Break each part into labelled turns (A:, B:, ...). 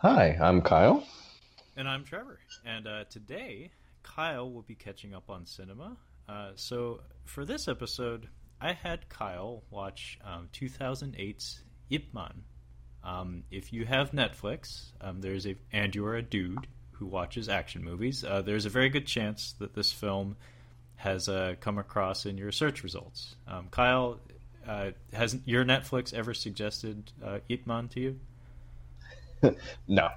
A: Hi, I'm Kyle.
B: And I'm Trevor. And uh, today, Kyle will be catching up on cinema. Uh, so for this episode, I had Kyle watch um, 2008's Ip Man. Um, if you have Netflix, um, there's a and you're a dude who watches action movies. Uh, there's a very good chance that this film has uh, come across in your search results. Um, Kyle, uh, has your Netflix ever suggested uh, Ip Man to you?
A: no.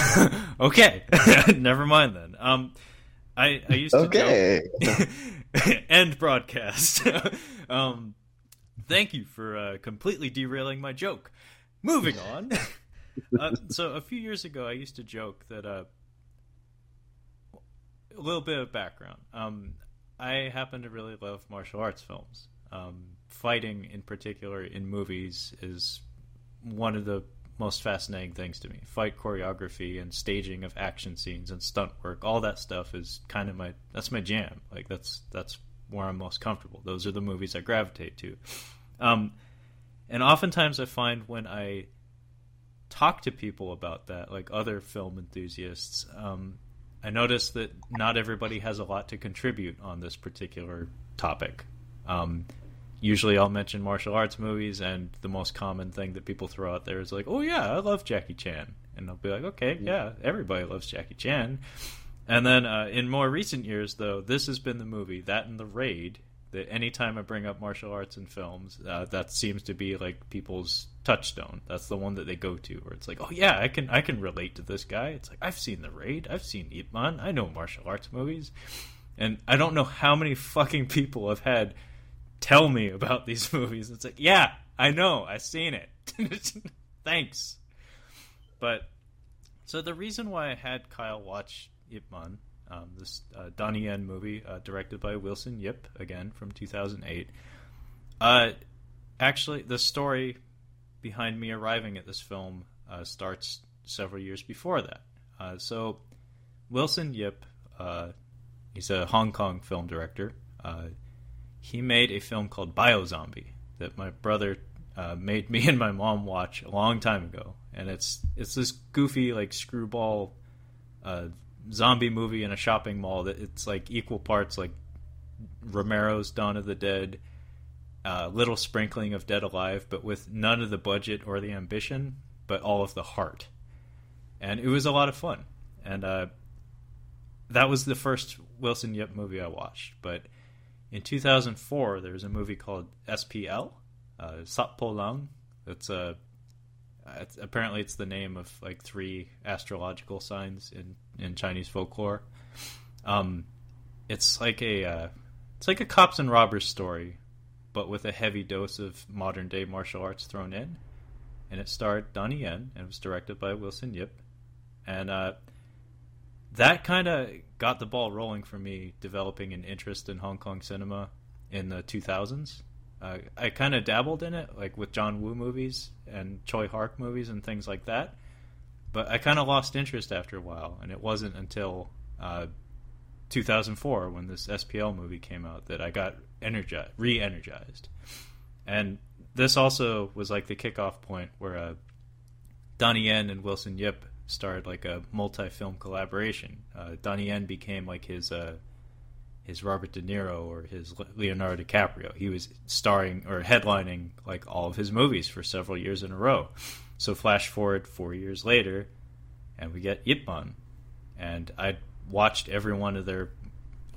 B: okay, never mind then. Um, I I used to
A: okay.
B: end broadcast. um, thank you for uh, completely derailing my joke. Moving on. uh, so a few years ago, I used to joke that uh, a little bit of background. Um, I happen to really love martial arts films. Um, fighting, in particular, in movies is one of the most fascinating things to me. Fight choreography and staging of action scenes and stunt work, all that stuff is kind of my that's my jam. Like that's that's where I'm most comfortable. Those are the movies I gravitate to. Um, and oftentimes I find when I talk to people about that, like other film enthusiasts, um, I notice that not everybody has a lot to contribute on this particular topic. Um, usually I'll mention martial arts movies, and the most common thing that people throw out there is like, "Oh yeah, I love Jackie Chan," and I'll be like, "Okay, yeah, everybody loves Jackie Chan." And then uh, in more recent years, though, this has been the movie that and the Raid that anytime I bring up martial arts in films, uh, that seems to be like people's touchstone. That's the one that they go to, where it's like, "Oh yeah, I can I can relate to this guy." It's like I've seen the Raid, I've seen Ip Man, I know martial arts movies, and I don't know how many fucking people have had tell me about these movies. It's like, yeah, I know, I've seen it. Thanks. But so the reason why I had Kyle watch Ip Man, um, this uh, Donnie Yen movie uh, directed by Wilson Yip, again from 2008, uh, actually, the story behind me arriving at this film uh, starts several years before that. Uh, so Wilson Yip, uh, he's a Hong Kong film director he made a film called Biozombie that my brother uh, made me and my mom watch a long time ago, and it's it's this goofy like screwball uh, zombie movie in a shopping mall that it's like equal parts like Romero's Dawn of the Dead, uh, little sprinkling of Dead Alive, but with none of the budget or the ambition, but all of the heart, and it was a lot of fun, and uh, that was the first Wilson Yip movie I watched, but in 2004, there was a movie called SPL, uh, Sat Po Lang. It's a it's, apparently it's the name of like three astrological signs in in Chinese folklore. Um, it's like a uh, it's like a cops and robbers story, but with a heavy dose of modern day martial arts thrown in. And it starred Donnie Yen and was directed by Wilson Yip. And uh, that kind of got the ball rolling for me developing an interest in Hong Kong cinema in the 2000s. Uh, I kind of dabbled in it, like with John Woo movies and Tsui Hark movies and things like that. But I kind of lost interest after a while, and it wasn't until uh, 2004 when this SPL movie came out that I got energized, re-energized. And this also was like the kickoff point where uh, Donnie Yen and Wilson Yip started like a multi-film collaboration. Uh, Donnie Yen became like his uh, his Robert De Niro or his Leonardo DiCaprio. He was starring or headlining like all of his movies for several years in a row. So flash forward four years later, and we get Ip Man, and I watched every one of their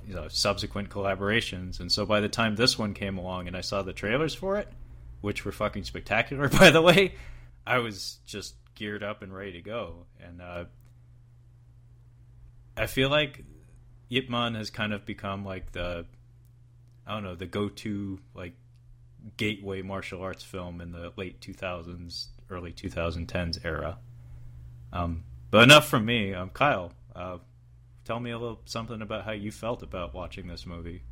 B: you know subsequent collaborations. And so by the time this one came along and I saw the trailers for it, which were fucking spectacular by the way, I was just geared up and ready to go. And uh, I feel like Ip Man has kind of become like the I don't know the go-to like gateway martial arts film in the late 2000s, early 2010s era. Um, but enough from me. Um, Kyle, uh, tell me a little something about how you felt about watching this movie.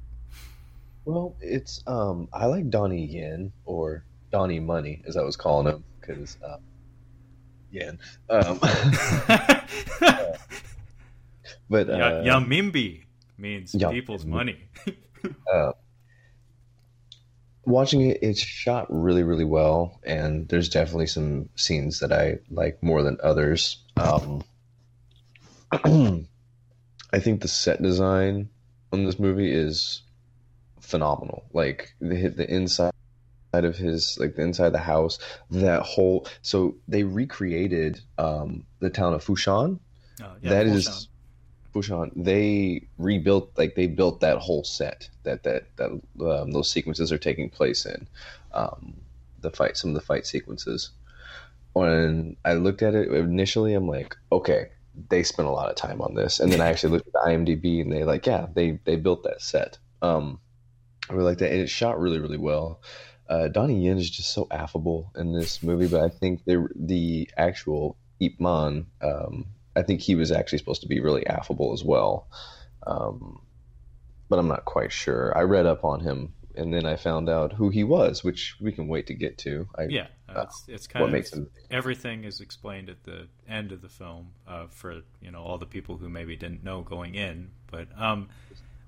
A: Well, it's um, I like Donnie Yen or Donnie Money, as I was calling him, because uh, yen. Um, uh, but uh,
B: Renminbi means people's money.
A: uh, watching it, it's shot really, really well, and there's definitely some scenes that I like more than others. Um, I think the set design on this movie is phenomenal. Like the the inside of his like the inside of the house, that whole. So they recreated um, the town of fushan
B: Oh, yeah,
A: that is Foshan. They rebuilt like they built that whole set that that that um, those sequences are taking place in. Um, the fight, some of the fight sequences. When I looked at it initially, I'm like, okay, they spent a lot of time on this, and then I actually looked at IMDb, and they like, yeah, they they built that set. Um, I really like that, and it's shot really really well. Uh, Donnie Yen is just so affable in this movie, but I think the the actual Ip Man, um, I think he was actually supposed to be really affable as well. Um, but I'm not quite sure. I read up on him, and then I found out who he was, which we can wait to get to. I,
B: Yeah, uh, it's, it's kind
A: what
B: of
A: makes him
B: everything is explained at the end of the film uh, for you know all the people who maybe didn't know going in. But um,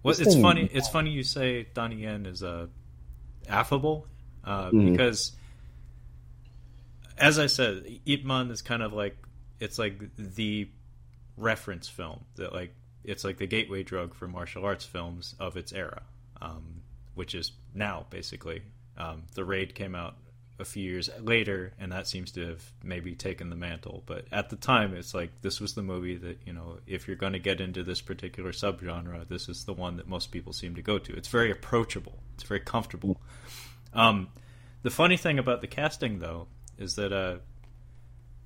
A: This
B: it's funny. It's funny you say Donnie Yen is uh, affable uh,
A: Mhm.
B: because, as I said, Ip Man is kind of like it's like the reference film that like it's like the gateway drug for martial arts films of its era, um, which is now basically. Um, the Raid came out a few years later, and that seems to have maybe taken the mantle. But at the time, it's like this was the movie that you know, if you're going to get into this particular subgenre, this is the one that most people seem to go to. It's very approachable. It's very comfortable. Um, the funny thing about the casting, though, is that uh,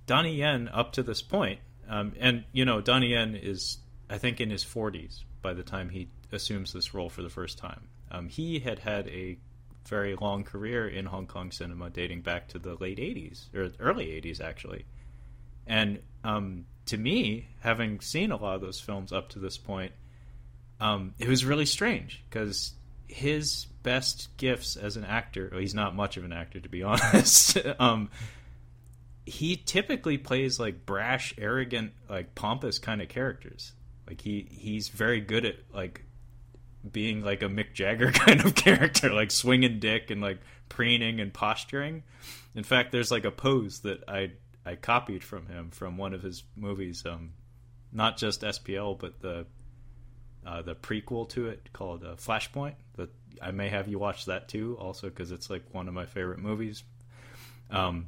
B: Donnie Yen, up to this point, um, and you know, Donnie Yen is, I think, in his 40s by the time he assumes this role for the first time. Um, he had had a very long career in Hong Kong cinema, dating back to the late 80s or early 80s, actually. And um, to me, having seen a lot of those films up to this point, um, it was really strange because his best gifts as an actor, well, he's not much of an actor to be honest. um, he typically plays like brash, arrogant, like pompous kind of characters. Like he he's very good at like being like a Mick Jagger kind of character, like swinging dick and like preening and posturing. In fact, there's like a pose that I I copied from him from one of his movies, um, not just SPL, but the uh, the prequel to it called uh, Flashpoint. That I may have you watch that too, also because it's like one of my favorite movies. Um,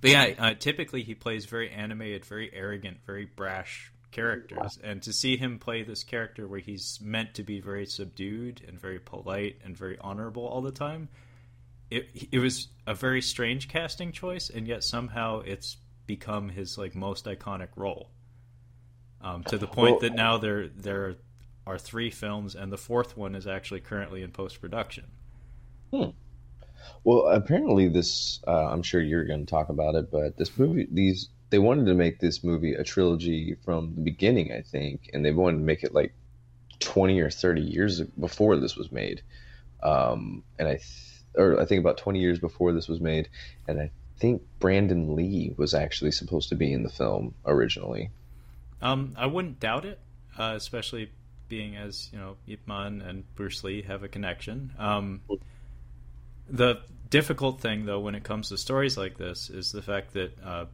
B: but yeah, uh, typically he plays very animated, very arrogant, very brash characters, and to see him play this character where he's meant to be very subdued and very polite and very honorable all the time, it it was a very strange casting choice, and yet somehow it's become his like most iconic role. Um, to the point
A: Well-
B: that now there there are three films, and the fourth one is actually currently in post production. Hmm.
A: Well, apparently this. Uh, I'm sure you're going to talk about it, but this movie, these they wanted to make this movie a trilogy from the beginning, I think, and they wanted to make it like 20 or 30 years before this was made. Um, and I, th- or I think about 20 years before this was made, and I think Brandon Lee was actually supposed to be in the film originally.
B: Um, I wouldn't doubt it, uh, especially being as you know Ip Man and Bruce Lee have a connection. Um, the difficult thing, though, when it comes to stories like this, is the fact that uh,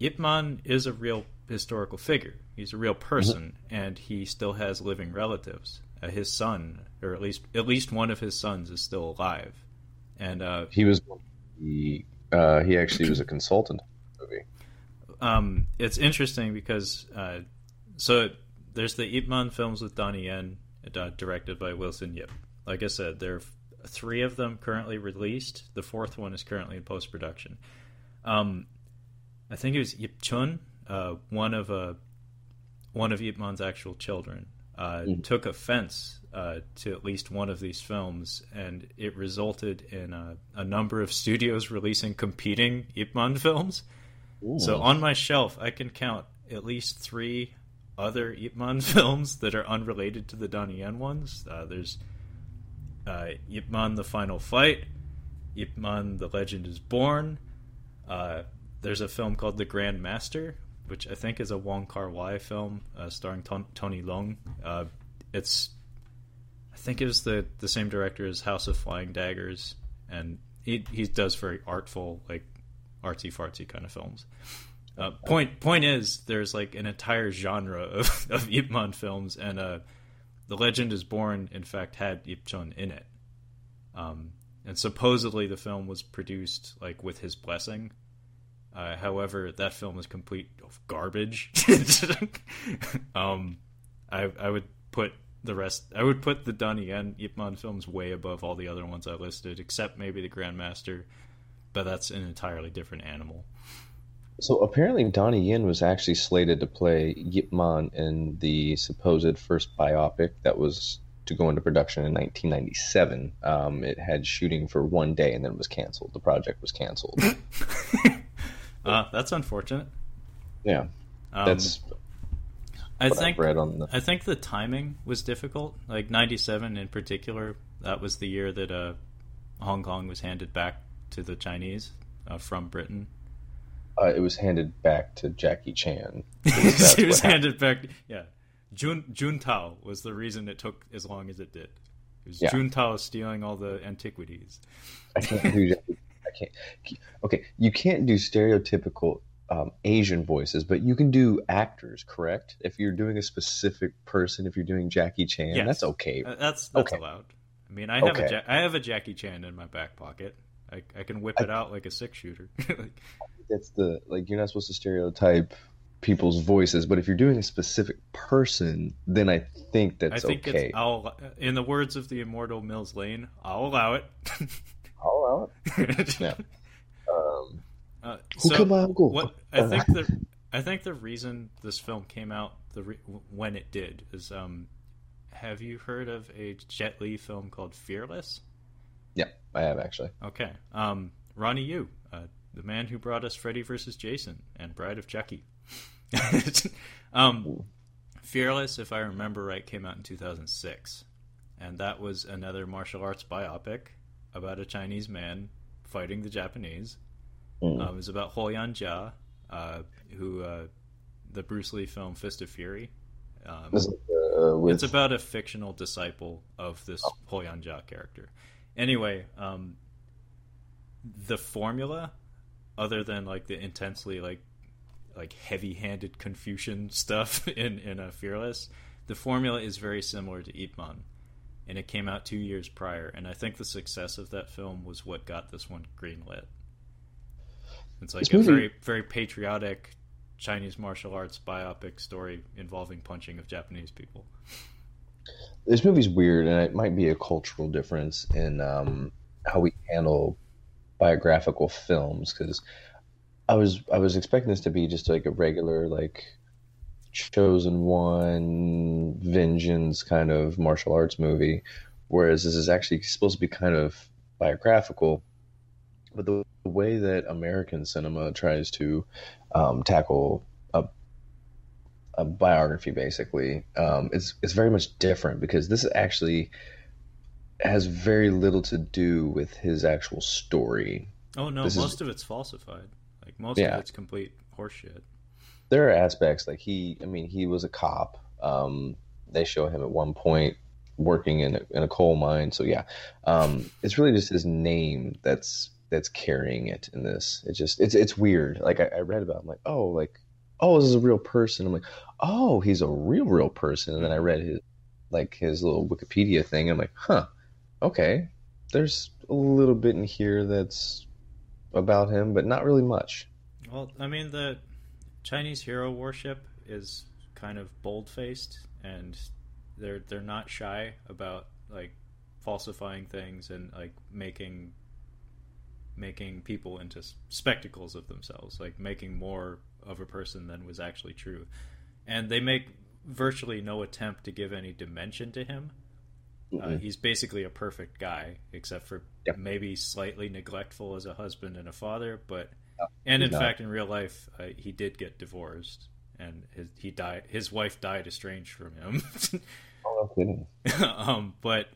B: Ip Man is a real historical figure. He's a real person, and he still has living relatives. Uh, his son, or at least at least one of his sons, is still alive, and uh,
A: He was he uh, he actually was a consultant movie.
B: um, it's interesting because uh, so there's the Ip Man films with Donnie Yen, uh, directed by Wilson Yip. Like I said, there are three of them currently released. The fourth one is currently in post production. Um, I think it was Yip Chun, uh, one of uh, one of Ip Man's actual children, uh,
A: Mhm.
B: took offense uh, to at least one of these films, and it resulted in a, a number of studios releasing competing Ip Man films. So on my shelf, I can count at least three other Ip Man films that are unrelated to the Donnie Yen ones. Uh, there's uh, Ip Man: The Final Fight, Ip Man: The Legend Is Born. Uh, there's a film called The Grand Master, which I think is a Wong Kar Wai film uh, starring Ton- Tony Leung. Uh, it's I think it was the the same director as House of Flying Daggers. and he he does very artful, like artsy fartsy kind of films. Uh, point point is, there's like an entire genre of, of Ip Man films, and uh, the Legend is Born, in fact, had Ip Chun in it. Um, and supposedly the film was produced like with his blessing. Uh, however, that film is complete garbage. um, I I would put the rest. I would put the Donnie Yen Ip Man films way above all the other ones I listed, except maybe the Grandmaster, but that's an entirely different animal.
A: So apparently, Donnie Yen was actually slated to play Yip Man in the supposed first biopic that was to go into production in 1997. Um, it had shooting for one day and then was canceled. The project was canceled.
B: uh, that's unfortunate.
A: Yeah, um, that's.
B: I think the... I think the timing was difficult. Like '97 in particular, that was the year that uh, Hong Kong was handed back to the Chinese uh, from Britain.
A: Uh, it was handed back to Jackie Chan.
B: it was handed back. Yeah, Jun Juntao was the reason it took as long as it did. It was yeah. Juntao stealing all the antiquities.
A: I can't do. I can't. Okay, you can't do stereotypical um, Asian voices, but you can do actors, correct? If you're doing a specific person, if you're doing Jackie Chan, yes. that's okay.
B: Uh, that's that's okay. allowed. I mean, I have okay. a I have a Jackie Chan in my back pocket. I, I can whip it out like a six shooter. like,
A: that's the like you're not supposed to stereotype people's voices, but if you're doing a specific person, then I think that's I think okay.
B: It's, I'll, in the words of the immortal Mills Lane, I'll allow it.
A: I'll allow it. yeah.
B: Um, uh, so what I think the I think the reason this film came out the re- when it did is um, have you heard of a Jet Li film called Fearless?
A: Yeah, I have actually.
B: Okay, um, Ronnie Yu, uh, the man who brought us Freddy vs. Jason and Bride of Chucky. um, Fearless, if I remember right, came out in 2006, and that was another martial arts biopic about a Chinese man fighting the Japanese. Mm. Um, it was about Huo Yuanjia, uh, who uh, the Bruce Lee film Fist of Fury. Um, uh, with... It's about a fictional disciple of this oh. Huo Yuanjia character. Anyway, um, the formula, other than like the intensely like like heavy-handed Confucian stuff in in a Fearless, the formula is very similar to Ip Man, and it came out two years prior. And I think the success of that film was what got this one greenlit. It's like a very very patriotic Chinese martial arts biopic story involving punching of Japanese people.
A: This movie's weird, and it might be a cultural difference in um, how we handle biographical films because I was I was expecting this to be just like a regular like chosen one vengeance kind of martial arts movie, whereas this is actually supposed to be kind of biographical. But the way that American cinema tries to um, tackle a, biography, basically, um, it's it's very much different because this actually has very little to do with his actual story.
B: Oh no, this most is, of it's falsified. Like most yeah. of it's complete horseshit.
A: There are aspects like he. I mean, he was a cop. Um, they show him at one point working in a, in a coal mine. So yeah, um, it's really just his name that's that's carrying it in this. It just it's it's weird. Like I, I read about, it, I'm like, oh, like oh, this is a real person. I'm like, oh, he's a real real person. And then I read his like his little Wikipedia thing. I'm like, huh, okay. There's a little bit in here that's about him, but not really much.
B: Well, I mean, the Chinese hero worship is kind of bold faced, and they're they're not shy about like falsifying things and like making making people into spectacles of themselves, like making more of a person than was actually true. And they make virtually no attempt to give any dimension to him. Uh, he's basically a perfect guy, except for yep. maybe slightly neglectful as a husband and a father. But and in fact, in real life, uh, he did get divorced, and his he died. His wife died estranged from him.
A: oh, no kidding.
B: um, but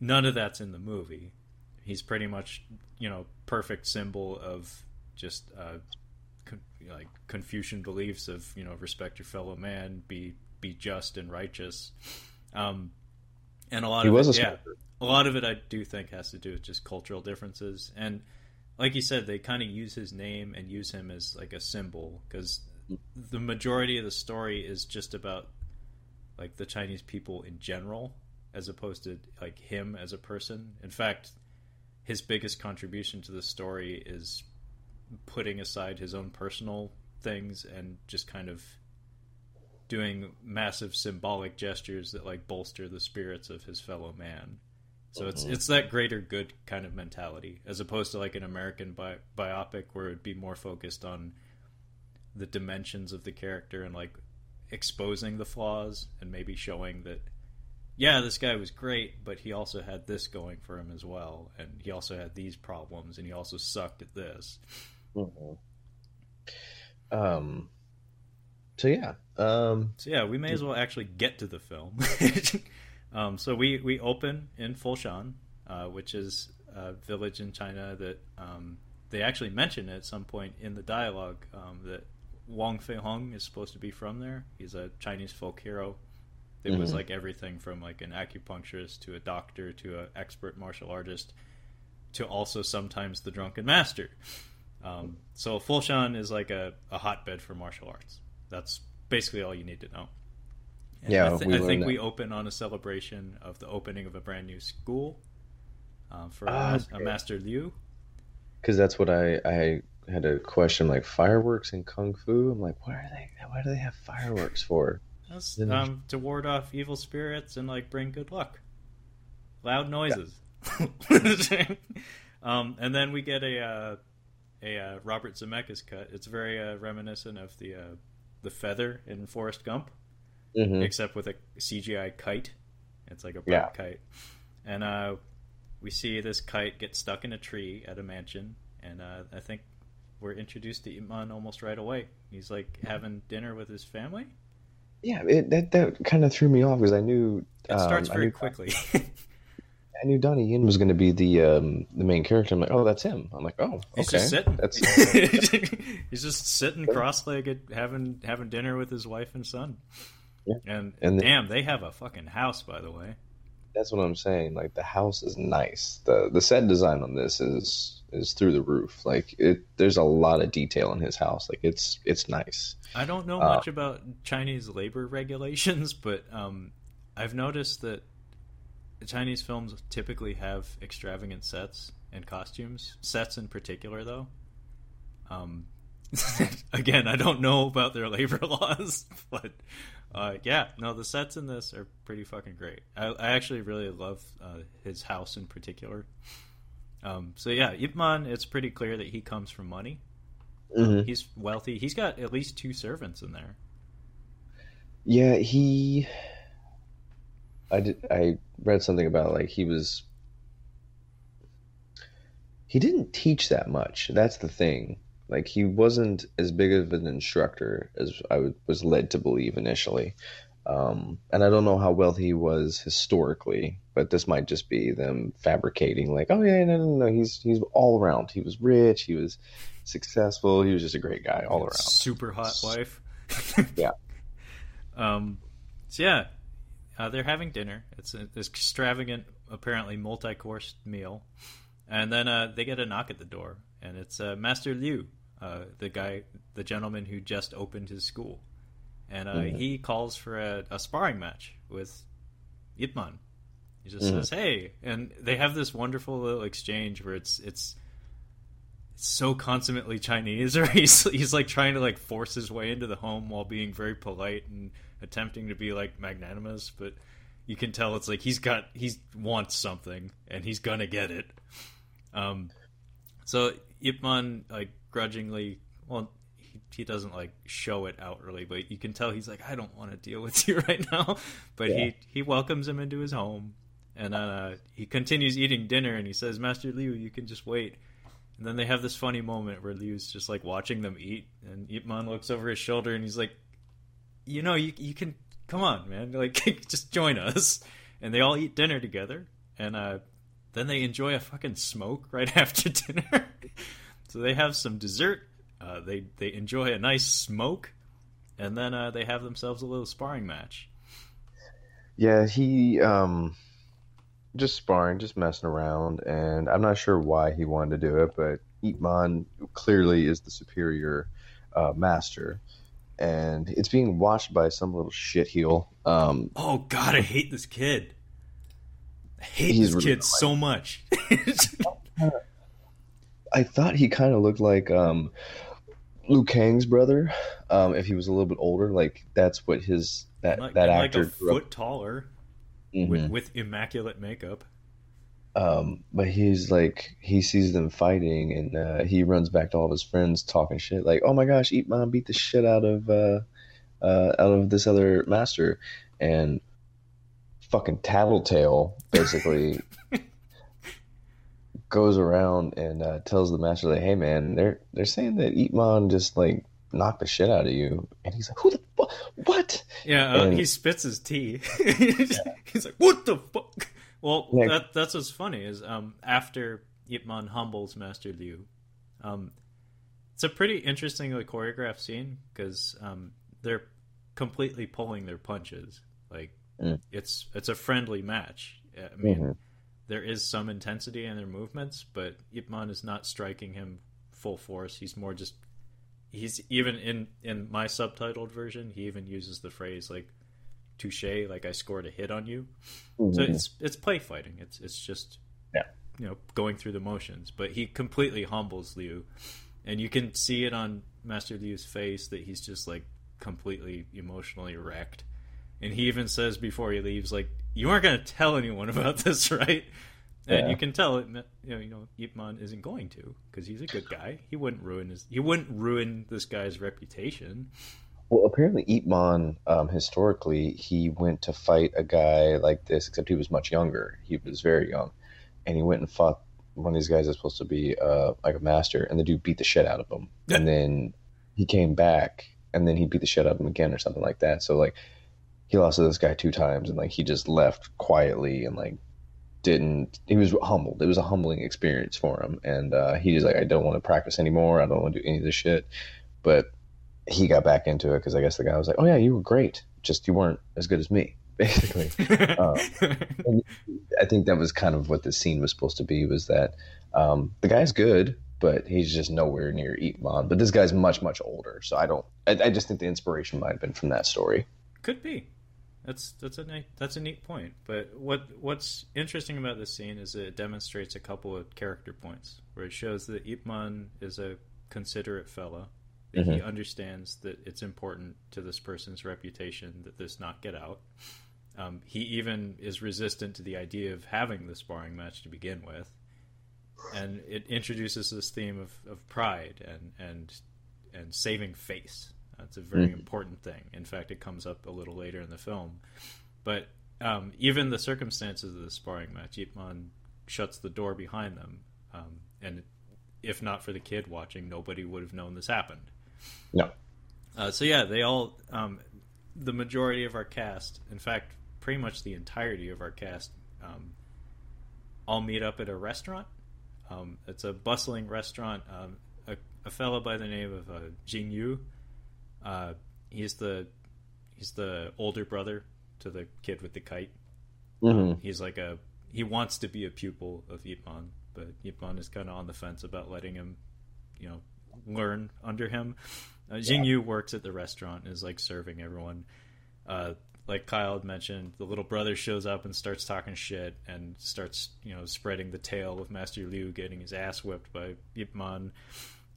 B: none of that's in the movie. He's pretty much, you know, perfect symbol of just uh, like Confucian beliefs of you know respect your fellow man, be be just and righteous. Um, and a lot
A: He
B: of
A: was
B: it,
A: a
B: yeah, a lot of it I do think has to do with just cultural differences, and like you said, they kind of use his name and use him as like a symbol because the majority of the story is just about like the Chinese people in general, as opposed to like him as a person. In fact, his biggest contribution to the story is putting aside his own personal things and just kind of doing massive symbolic gestures that like bolster the spirits of his fellow man. So it's mm-hmm. it's that greater good kind of mentality as opposed to like an American bi- biopic where it'd be more focused on the dimensions of the character and like exposing the flaws and maybe showing that yeah, this guy was great, but he also had this going for him as well, and he also had these problems, and he also sucked at this.
A: Mhm. Um. So yeah. Um.
B: So yeah, we may as well actually get to the film. um, so we we open in Foshan, uh, which is a village in China that um, they actually mention at some point in the dialogue um, that Wong Fei Hung is supposed to be from there. He's a Chinese folk hero. It was
A: Mhm.
B: like everything from like an acupuncturist to a doctor to an expert martial artist to also sometimes the drunken master. Um, so Foshan is like a, a hotbed for martial arts. That's basically all you need to know. And
A: Yeah,
B: I, thi-
A: we
B: I think
A: that.
B: we open on a celebration of the opening of a brand new school um, for a,
A: Ah,
B: a
A: okay.
B: Master Liu.
A: Because that's what I I had a question like fireworks and kung fu. I'm like, why are they? Why do they have fireworks for?
B: That's, um, to ward off evil spirits and like bring good luck. Loud noises. um, and then we get a uh, a uh, Robert Zemeckis cut. It's very uh, reminiscent of the uh, the feather in Forrest Gump,
A: Mhm.
B: except with a CGI kite. It's like a
A: Yeah.
B: kite, and uh, we see this kite get stuck in a tree at a mansion, and uh, I think we're introduced to Ip Man almost right away. He's like having dinner with his family.
A: Yeah, it, that that kind of threw me off because I knew
B: It starts
A: um,
B: very
A: knew,
B: quickly.
A: I knew Donnie Yen was going to be the um, the main character. I'm like, oh, that's him. I'm like, oh,
B: He's
A: okay,
B: just sitting.
A: that's
B: He's just sitting cross-legged, having having dinner with his wife and son.
A: Yeah.
B: And,
A: And the-
B: damn, they have a fucking house, by the way.
A: that's what I'm saying. Like the house is nice. the The set design on this is is through the roof. Like it, there's a lot of detail in his house. Like it's it's nice.
B: I don't know
A: Uh,
B: much about Chinese labor regulations, but um, I've noticed that Chinese films typically have extravagant sets and costumes. Sets in particular, though. Um, again, I don't know about their labor laws, but uh, yeah, no, the sets in this are pretty fucking great. I, I actually really love uh, his house in particular. Um, so yeah, Ip Man, it's pretty clear that he comes from money.
A: Mhm.
B: He's wealthy. He's got at least two servants in there.
A: Yeah, he. I did. I read something about like he was. He didn't teach that much. That's the thing. Like he wasn't as big of an instructor as I w- was led to believe initially. Um, and I don't know how well he was historically, but this might just be them fabricating. Like, oh yeah, no, no, no, he's he's all around. He was rich. He was successful. He was just a great guy all around.
B: Super hot wife.
A: Yeah.
B: Um. So yeah, uh, they're having dinner. It's an extravagant, apparently multi-course meal, and then uh, they get a knock at the door, and it's uh, Master Liu, uh, the guy, the gentleman who just opened his school, and uh,
A: Mhm.
B: he calls for a, a sparring match with Ip Man. He just
A: Mhm.
B: says, "Hey," and they have this wonderful little exchange where it's it's it's so consummately Chinese, or he's he's like trying to like force his way into the home while being very polite and attempting to be like magnanimous, but you can tell it's like he's got he wants something and he's gonna get it. Um, so Ip Man like grudgingly, well, he, he doesn't like show it outwardly, but you can tell he's like, I don't want to deal with you right now. But
A: Yeah.
B: he he welcomes him into his home, and then uh, he continues eating dinner, and he says, Master Liu, you can just wait. And then they have this funny moment where Liu's just like watching them eat, and Ip Man looks over his shoulder and he's like, "You know, you you can come on, man, like just join us." And they all eat dinner together, and uh, then they enjoy a fucking smoke right after dinner. so they have some dessert. Uh, they they enjoy a nice smoke, and then uh, they have themselves a little sparring match.
A: Yeah, he um just sparring, just messing around, and I'm not sure why he wanted to do it, but Man clearly is the superior uh, master, and it's being watched by some little shitheel. Um,
B: oh God, I hate this kid. I hate this really kid so much.
A: I thought he kind of looked like um, Liu Kang's brother, um, if he was a little bit older. Like that's what his that
B: like,
A: that
B: actor
A: like a
B: foot up. taller, mm-hmm. with, with immaculate makeup.
A: Um, but he's like he sees them fighting and uh, he runs back to all of his friends talking shit like, "Oh my gosh, Ip Man beat the shit out of uh, uh, out of this other master," and fucking Tattletale basically goes around and uh, tells the master like, "Hey man, they're they're saying that Man just like knocked the shit out of you," and he's like, "Who the fuck? What?"
B: Yeah, uh, he spits his tea. he's like, "What the fuck?" Well, yeah. that, that's what's funny is um, after Ip Man humbles Master Liu, um, it's a pretty interestingly choreographed scene because um, they're completely pulling their punches. Like mm. it's it's a friendly match. I mean, mm-hmm. there is some intensity in their movements, but Ip Man is not striking him full force. He's more just he's even in in my subtitled version. He even uses the phrase like touche, like I scored a hit on you. Mm-hmm. So it's it's play fighting. It's it's just
A: yeah.
B: you know going through the motions. But he completely humbles Liu, and you can see it on Master Liu's face that he's just like completely emotionally wrecked. And he even says before he leaves, like, "You aren't going to tell anyone about this, right?" And yeah. you can tell it, you know, you know, Ip Man isn't going to because he's a good guy. He wouldn't ruin his, he wouldn't ruin this guy's reputation.
A: Well, apparently, Man, um, historically, he went to fight a guy like this, except he was much younger. He was very young, and he went and fought one of these guys that's supposed to be uh, like a master, and the dude beat the shit out of him. and then he came back, and then he beat the shit out of him again, or something like that. So like, he lost to this guy two times, and like he just left quietly and like didn't. He was humbled. It was a humbling experience for him, and uh, he was like, I don't want to practice anymore. I don't want to do any of this shit, but he got back into it because I guess the guy was like, "Oh yeah, you were great, just you weren't as good as me." Basically, um, I think that was kind of what the scene was supposed to be. Was that um, the guy's good, but he's just nowhere near Man. But this guy's much much older, so I don't. I, I just think the inspiration might have been from that story.
B: Could be. That's that's a neat, that's a neat point. But what what's interesting about this scene is it demonstrates a couple of character points where it shows that Ip Man is a considerate fella mm-hmm. he understands that it's important to this person's reputation that this not get out. Um, he even is resistant to the idea of having the sparring match to begin with, and it introduces this theme of, of pride and and and saving face. That's a very mm-hmm. important thing. In fact, it comes up a little later in the film, but um, even the circumstances of the sparring match, Ip Man shuts the door behind them, um, and if not for the kid watching, nobody would have known this happened.
A: No.
B: Uh, so yeah, they all, um, the majority of our cast, in fact, pretty much the entirety of our cast, um, all meet up at a restaurant. Um, it's a bustling restaurant. Um, a, a fellow by the name of uh, Jing Yu. Uh, he's the he's the older brother to the kid with the kite.
A: Mm-hmm.
B: he's like a he wants to be a pupil of Ip Man, but Ip Man is kind of on the fence about letting him, you know, learn under him. Uh, Jing Yu works at the restaurant and is like serving everyone. Uh, like Kyle had mentioned, the little brother shows up and starts talking shit and starts, you know, spreading the tale of Master Liu getting his ass whipped by Ip Man.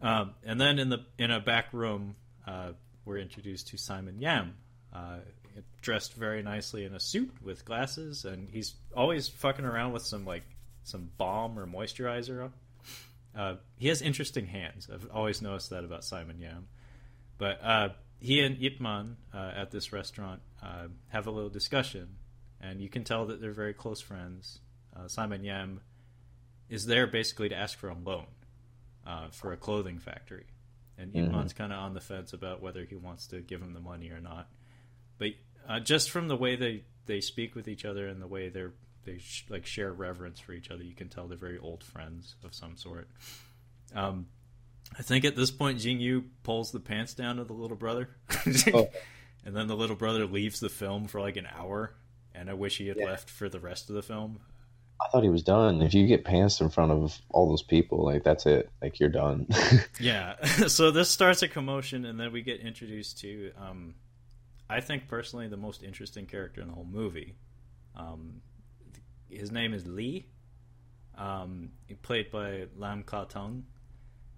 B: Um, and then in the in a back room, uh, we're introduced to Simon Yam, uh, dressed very nicely in a suit with glasses, and he's always fucking around with some like some balm or moisturizer uh, he has interesting hands. I've always noticed that about Simon Yam. But uh, he and Ip Man uh, at this restaurant uh, have a little discussion, and you can tell that they're very close friends. Uh, Simon Yam is there basically to ask for a loan uh, for a clothing factory, and Ip Man's mm-hmm. kind of on the fence about whether he wants to give him the money or not. But just from the way they, they speak with each other and the way they're they sh- like share reverence for each other. You can tell they're very old friends of some sort. Um, I think at this point, Jing Yu pulls the pants down to the little brother, oh. and then the little brother leaves the film for like an hour. And I wish he had yeah. left for the rest of the film.
A: I thought he was done. If you get pantsed in front of all those people, like that's it. Like you're done.
B: yeah. so this starts a commotion, and then we get introduced to, um, I think personally, the most interesting character in the whole movie. Um, his name is Lee. Um, played by Lam Ka Tung.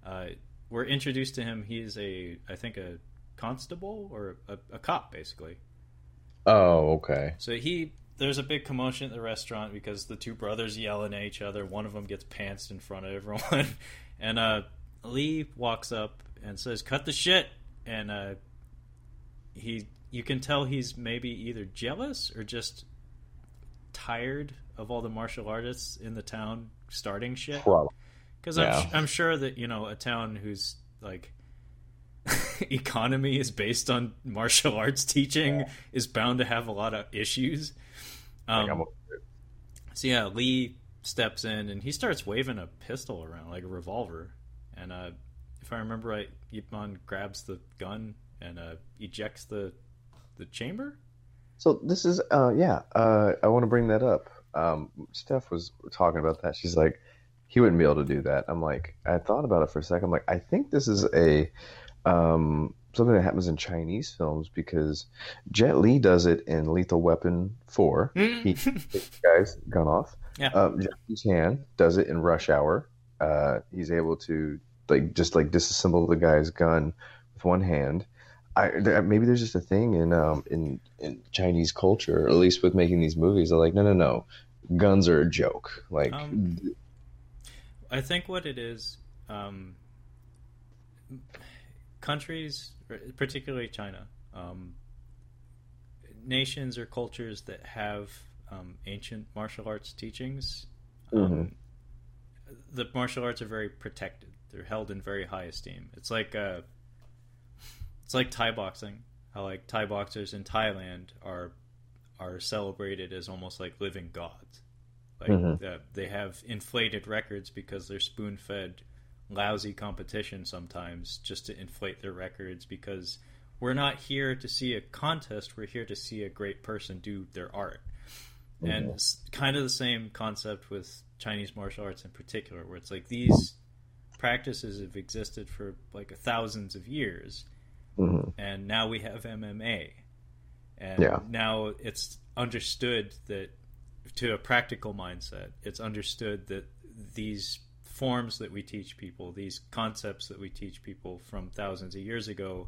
B: Uh, we're introduced to him. He's a, I think, a constable or a, a cop, basically.
A: Oh, okay.
B: So he there's a big commotion at the restaurant because the two brothers yelling at each other. One of them gets pantsed in front of everyone, and uh, Lee walks up and says, "Cut the shit." And uh, he, you can tell he's maybe either jealous or just tired of all the martial artists in the town starting shit. Because yeah. I'm, I'm sure that you know a town whose like economy is based on martial arts teaching yeah. is bound to have a lot of issues. Um, so yeah, Lee steps in and he starts waving a pistol around like a revolver, and uh, if I remember right, Ip Man grabs the gun and uh, ejects the the chamber.
A: So this is uh, yeah, uh, I want to bring that up. Um, Steph was talking about that. She's like, he wouldn't be able to do that. I'm like, I thought about it for a second. I'm like, I think this is a um, something that happens in Chinese films because Jet Li does it in Lethal Weapon 4. Mm. he guy's gun off.
B: Yeah.
A: Um, Jackie Chan does it in Rush Hour. Uh, he's able to like just like disassemble the guy's gun with one hand. I, maybe there's just a thing in um, in in Chinese culture, or at least with making these movies. They're like, no, no, no, guns are a joke. Like, um,
B: I think what it is, um, countries particularly China, um, nations or cultures that have um, ancient martial arts teachings, um, mm-hmm. the martial arts are very protected. They're held in very high esteem. It's like uh, it's like Thai boxing. How like Thai boxers in Thailand are are celebrated as almost like living gods. Like mm-hmm. uh, they have inflated records because they're spoon fed lousy competition sometimes just to inflate their records because we're not here to see a contest we're here to see a great person do their art mm-hmm. and it's kind of the same concept with chinese martial arts in particular where it's like these practices have existed for like thousands of years mm-hmm. and now we have mma and yeah. now it's understood that to a practical mindset it's understood that these forms that we teach people, these concepts that we teach people from thousands of years ago,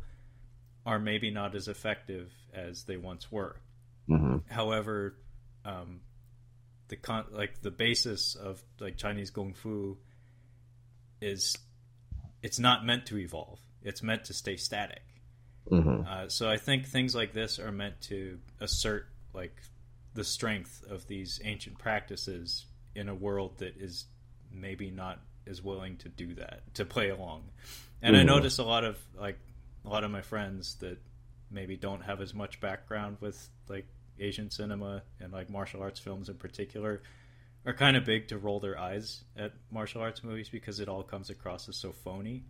B: are maybe not as effective as they once were. Mm-hmm. However, um, the con- like the basis of like Chinese kung fu is it's not meant to evolve. It's meant to stay static. Mm-hmm. Uh, so I think things like this are meant to assert like the strength of these ancient practices in a world that is maybe not is willing to do that to play along. And mm-hmm. I notice a lot of like a lot of my friends that maybe don't have as much background with like Asian cinema and like martial arts films in particular are kind of big to roll their eyes at martial arts movies because it all comes across as so phony.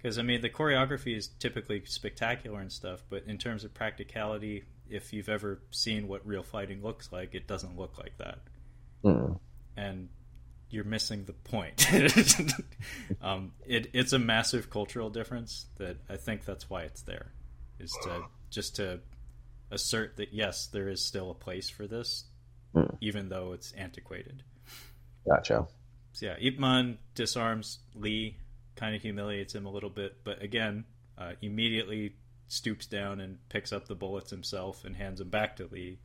B: Because I mean, the choreography is typically spectacular and stuff, but in terms of practicality, if you've ever seen what real fighting looks like, it doesn't look like that. Mm. And you're missing the point. um, it, it's a massive cultural difference that I think that's why it's there, is to just to assert that yes, there is still a place for this, mm. even though it's antiquated.
A: Gotcha.
B: So yeah, Ip Man disarms Lee, kind of humiliates him a little bit, but again, uh, immediately stoops down and picks up the bullets himself and hands them back to Lee,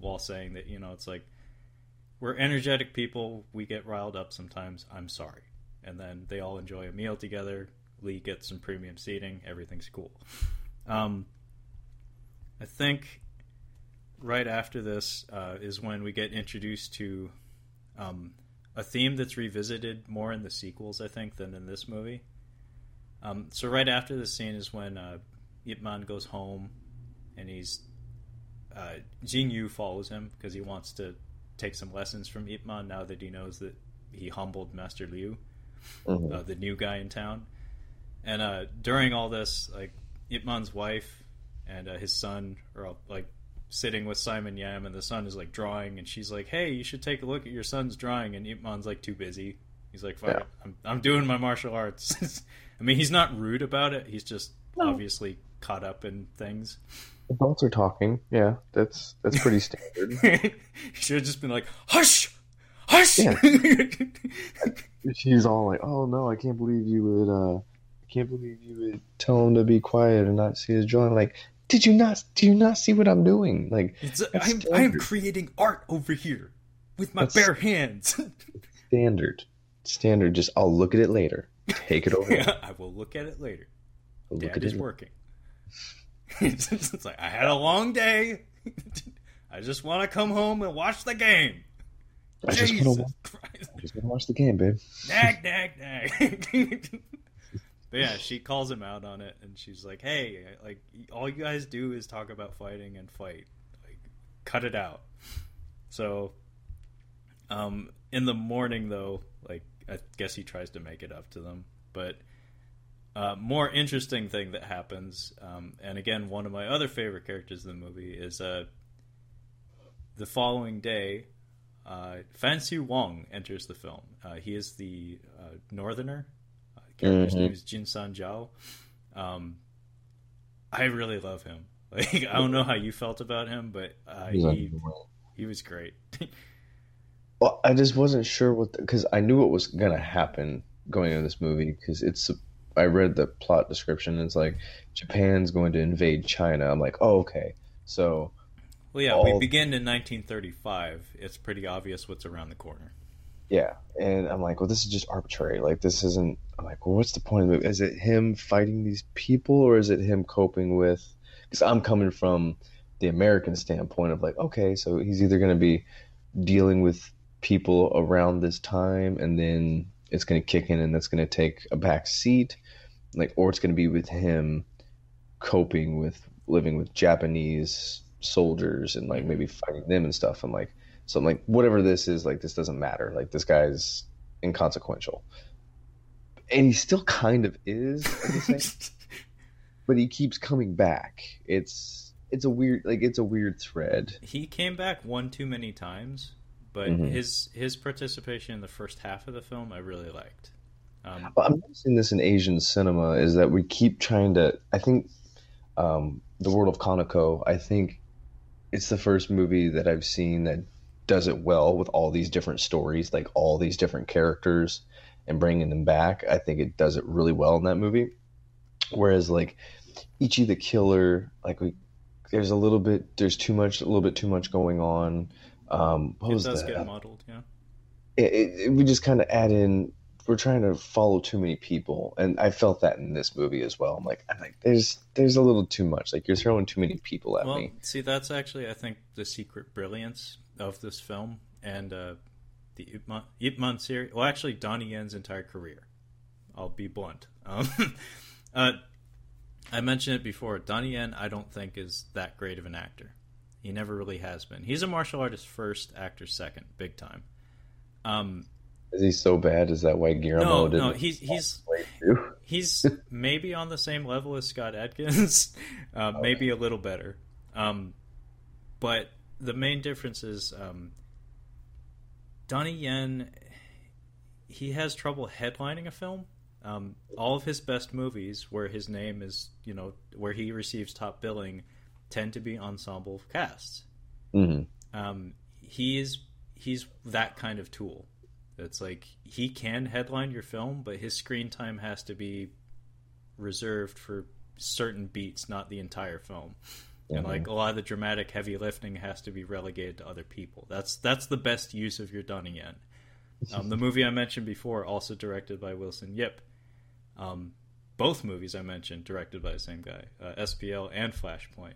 B: while saying that you know it's like we're energetic people. We get riled up sometimes. I'm sorry. And then they all enjoy a meal together. Lee gets some premium seating. Everything's cool. Um, I think right after this uh, is when we get introduced to um, a theme that's revisited more in the sequels, I think, than in this movie. Um, so right after the scene is when uh, Ip Man goes home, and he's uh, Jing Yu follows him because he wants to take some lessons from Ip Man now that he knows that he humbled Master Liu, mm-hmm. uh, the new guy in town. And uh, during all this, like Ip Man's wife and uh, his son are all, like sitting with Simon Yam, and the son is like drawing, and she's like, "Hey, you should take a look at your son's drawing," and Ip Man's like too busy. He's like, "Fuck
A: Yeah.
B: I'm I'm doing my martial arts." I mean, he's not rude about it. He's just
A: No.
B: obviously caught up in things.
A: Adults are talking. Yeah, that's that's pretty standard.
B: he should have just been like, "Hush, hush."
A: Yeah. She's all like, "Oh no, I can't believe you would. uh I can't believe you would tell him to be quiet and not see his drawing." Like, did you not? Do you not see what I'm doing? Like,
B: I'm, I am creating art over here with my
A: That's-
B: bare hands.
A: standard, standard. Just I'll look at it later. Take it over.
B: yeah, I will look at it later.
A: I'll look
B: Dad
A: at
B: is
A: it.
B: working. it's, like I had a long day. I just want to come home and watch the game.
A: I just
B: Jesus
A: want to.
B: Christ.
A: Just want to watch the game, babe.
B: Nag, nag, nag. But yeah, she calls him out on it, and she's like, "Hey, like all you guys do is talk about fighting and fight. Like, cut it out." So, um, in the morning, though, like I guess he tries to make it up to them, but. Uh, more interesting thing that happens, um, and again, one of my other favorite characters in the movie is uh, the following day, uh, Fan Siu Wong enters the film. Uh, he is the uh, Northerner. Uh, character's
A: Mhm.
B: name is Jin San Jiao. Um, I really love him. Like I don't know how you felt about him, but uh, he he was great.
A: Well, I just wasn't sure what because I knew what was gonna happen going into this movie because it's. I read the plot description. And it's like Japan's going to invade China. I'm like, oh okay. So
B: well, yeah, we begin in 1935. It's pretty obvious what's around the corner.
A: Yeah, and I'm like, well, this is just arbitrary. Like this isn't. I'm like, well, what's the point of the movie? Is it him fighting these people or is it him coping with? Because I'm coming from the American standpoint of like, okay, so he's either going to be dealing with people around this time and then it's going to kick in and that's going to take a back seat like or it's going to be with him coping with living with japanese soldiers and like maybe fighting them and stuff i'm like so i'm like whatever this is like this doesn't matter like this guy's inconsequential and he still kind of is at the same but he keeps coming back it's it's a weird like it's a weird thread
B: he came back one too many times, but
A: Mhm.
B: his his participation in the first half of the film I really liked. Um,
A: But I'm noticing this in Asian cinema is that we keep trying to. I think um, the World of Kanako. I think it's the first movie that I've seen that does it well with all these different stories, like all these different characters, and bringing them back. I think it does it really well in that movie. Whereas like Ichi the Killer, like we, there's a little bit, there's too much, a little bit too much going on. Um, what
B: it
A: was
B: does
A: the,
B: get muddled, yeah.
A: it, it, it- we just kind of add in we're trying to follow too many people and i felt that in this movie as well i'm like i'm like there's there's a little too much like you're throwing too many people at
B: Well,
A: me
B: see, that's actually I think the secret brilliance of this film and uh, the Ip Man, Ip Man series. Well, actually, Donnie Yen's entire career. I'll be blunt. Um, uh, I mentioned it before. Donnie Yen, I don't think is that great of an actor. He never really has been. He's a martial artist first, actor second, big time. Um,
A: is he so bad is that why guillermo
B: no,
A: didn't
B: no, he's he's he's maybe on the same level as Scott Adkins, uh, maybe a little better. Um, but the main difference is um, Donnie Yen. He has trouble headlining a film. Um, all of his best movies, where his name is, you know, where he receives top billing, tend to be ensemble casts.
A: Mhm.
B: Um, he is he's that kind of tool. It's like he can headline your film, but his screen time has to be reserved for certain beats, not the entire film. And
A: Mhm.
B: like a lot of the dramatic heavy lifting has to be relegated to other people. That's that's the best use of your Donnie Yen. Um, the movie I mentioned before, also directed by Wilson Yip. Um, both movies I mentioned directed by the same guy, uh, SPL and Flashpoint.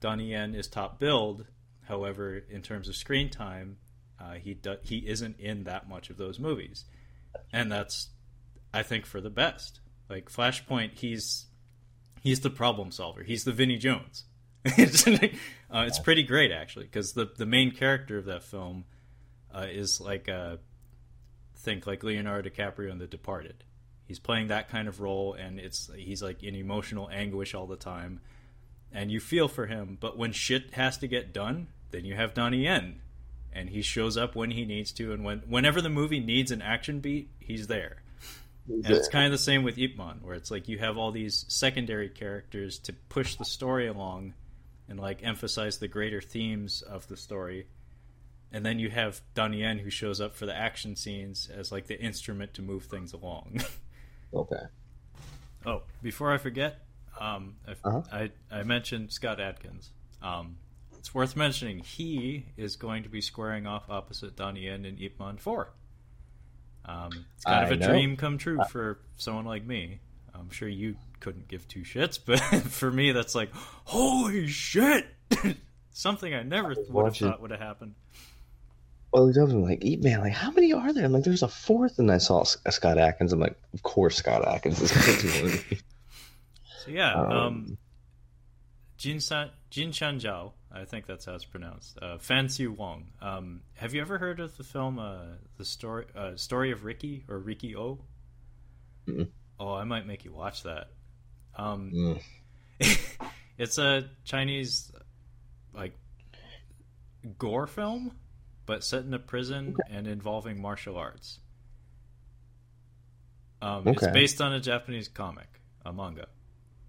B: Donnie Yen is top billed. However, in terms of screen time, uh, he do- he isn't in that much of those movies, and that's I think for the best. Like Flashpoint, he's he's the problem solver. He's the Vinnie Jones. It's, uh, it's pretty great actually because the the main character of that film uh, is like uh, think like Leonardo DiCaprio in The Departed. He's playing that kind of role, and it's he's like in emotional anguish all the time. and you feel for him. But when shit has to get done, then you have Donnie Yen, and he shows up when he needs to, and when whenever the movie needs an action beat, he's there. And it's kind of the same with Ip Man, where it's like you have all these secondary characters to push the story along and like emphasize the greater themes of the story. And then you have Donnie Yen who shows up for the action scenes as like the instrument to move things along.
A: Okay.
B: oh, before I forget, um, I,
A: Uh-huh.
B: I I mentioned Scott Adkins. Um, it's worth mentioning he is going to be squaring off opposite Donnie Yen in Ip Man Four. Um, it's kind of a
A: know.
B: dream come true for someone like me. I'm sure you couldn't give two shits, but for me, that's like, holy shit! Something I never would have thought would have happened.
A: Well, he does. I'm like, Ip Man, like, how many are there? I'm like, there's a fourth, and I saw Scott Adkins. I'm like, of course, Scott Adkins is going to do one.
B: So yeah, um,
A: Um,
B: Jin San Jin Chan Zhao, I think that's how it's pronounced. Uh, Fan Xiu Wong. Um, have you ever heard of the film uh, the story uh, story of Ricky or Riki-Oh?
A: Mm-mm.
B: Oh, I might make you watch that. Um,
A: Mm.
B: it's a Chinese like gore film, but set in a prison and involving martial arts. Um, It's based on a Japanese comic, a manga.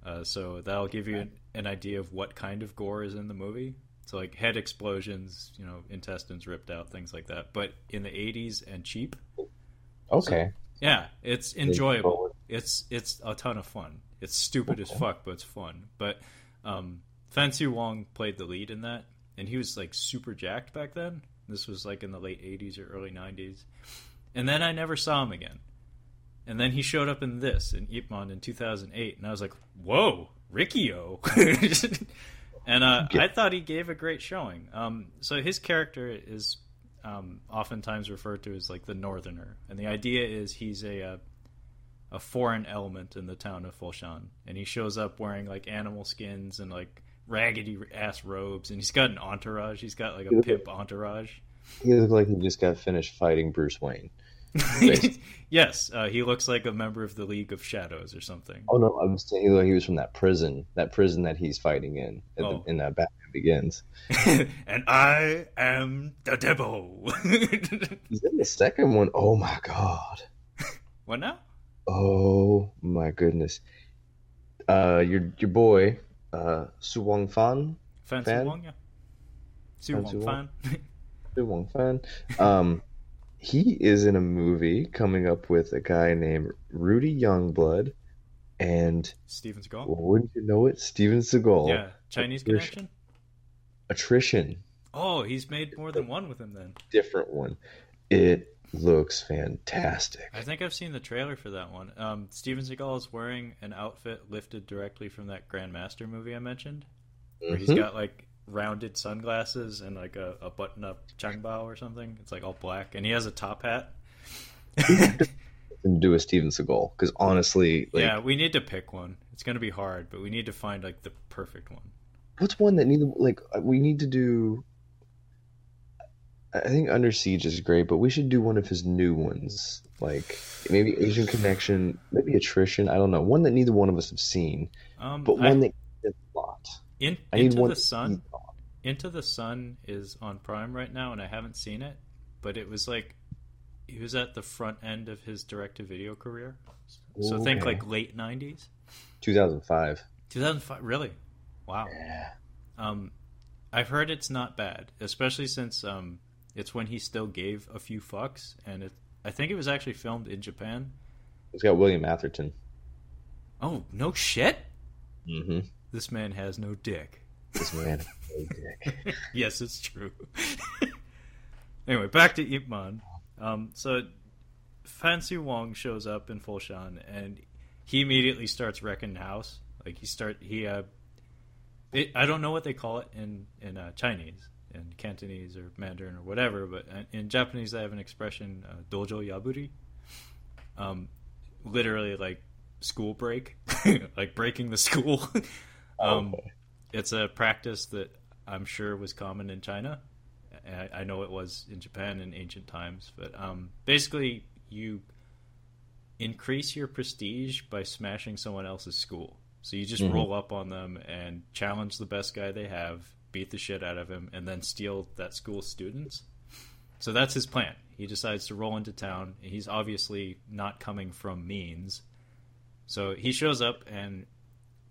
B: Uh, so that'll give you an, an idea of what kind of gore is in the movie. So like head explosions, you know, intestines ripped out, things like that. But in the '80s and cheap.
A: Okay.
B: Yeah, it's enjoyable. It's it's a ton of fun. It's stupid as fuck, but it's fun. But um, Fan Xiu Wong played the lead in that, and he was like super jacked back then. This was like in the late '80s or early '90s, and then I never saw him again. And then he showed up in this in Ip Man in 2008, and I was like, "Whoa, Riki-Oh!" and uh, I thought he gave a great showing. Um, so his character is um, oftentimes referred to as like the Northerner, and the idea is he's a uh, a foreign element in the town of Foshan, and he shows up wearing like animal skins and like raggedy ass robes, and he's got an entourage. He's got like a pimp entourage.
A: He looked like he just got finished fighting Bruce Wayne.
B: yes, uh, he looks like a member of the League of Shadows or something.
A: Oh no, I'm saying he like he was from that prison, that prison that he's fighting in, in,
B: Oh.
A: the, in that Batman Begins.
B: and I am the devil.
A: He's in the second one. Oh my god.
B: what now?
A: Oh my goodness. Uh, your your boy, uh, Su Wong Fan,
B: Fan
A: Fan?
B: Wong, yeah. Su
A: Fan
B: Wong Fan.
A: Su Wong Fan. Um, he is in a movie coming up with a guy named Rudy Youngblood, and
B: Steven Seagal.
A: wouldn't you know it, Steven Seagal.
B: Yeah, Chinese
A: Attrition.
B: connection.
A: Attrition,
B: Oh, he's made more than one with him then.
A: different one. It looks fantastic.
B: I think I've seen the trailer for that one. Um, Steven Seagal is wearing an outfit lifted directly from that Grandmaster movie I mentioned, where he's
A: Mhm.
B: got like rounded sunglasses and like a, a button-up changbao or something. It's like all black, and he has a top hat.
A: And do a Steven Seagal because honestly, like,
B: yeah, we need to pick one. It's gonna be hard, but we need to find like the perfect one.
A: what's one that need like we need to do? I think Under Siege is great, but we should do one of his new ones, like maybe Asian Connection, maybe Attrition. I don't know, one that neither one of us have seen,
B: Um,
A: but
B: I-
A: one that a lot.
B: in,
A: I need
B: Into
A: one.
B: the Sun. Into the Sun is on Prime right now, and I haven't seen it, but it was like he was at the front end of his direct-to-video career. So think like late '90s,
A: 2005.
B: 2005. Really? Wow.
A: Yeah.
B: Um, I've heard it's not bad, especially since um, it's when he still gave a few fucks, and it. I think it was actually filmed in Japan.
A: It's got William Atherton.
B: Oh no shit!
A: Mm-hmm.
B: This man has no dick.
A: This man. a dick.
B: yes, it's true. anyway, back to Ip Man. Um, so, Fan Siu Wong shows up in Foshan, and he immediately starts wrecking the house. Like he start he uh, it, I don't know what they call it in in uh, Chinese, in Cantonese or Mandarin or whatever, but in Japanese they have an expression uh, dojo yaburi, um, literally like school break, like breaking the school. um,
A: Okay.
B: it's a practice that I'm sure was common in China. I, I know it was in Japan in ancient times, but um, basically you increase your prestige by smashing someone else's school. So you just mm-hmm. roll up on them and challenge the best guy they have, beat the shit out of him, and then steal that school's students. So that's his plan. He decides to roll into town. He's obviously not coming from means. So he shows up and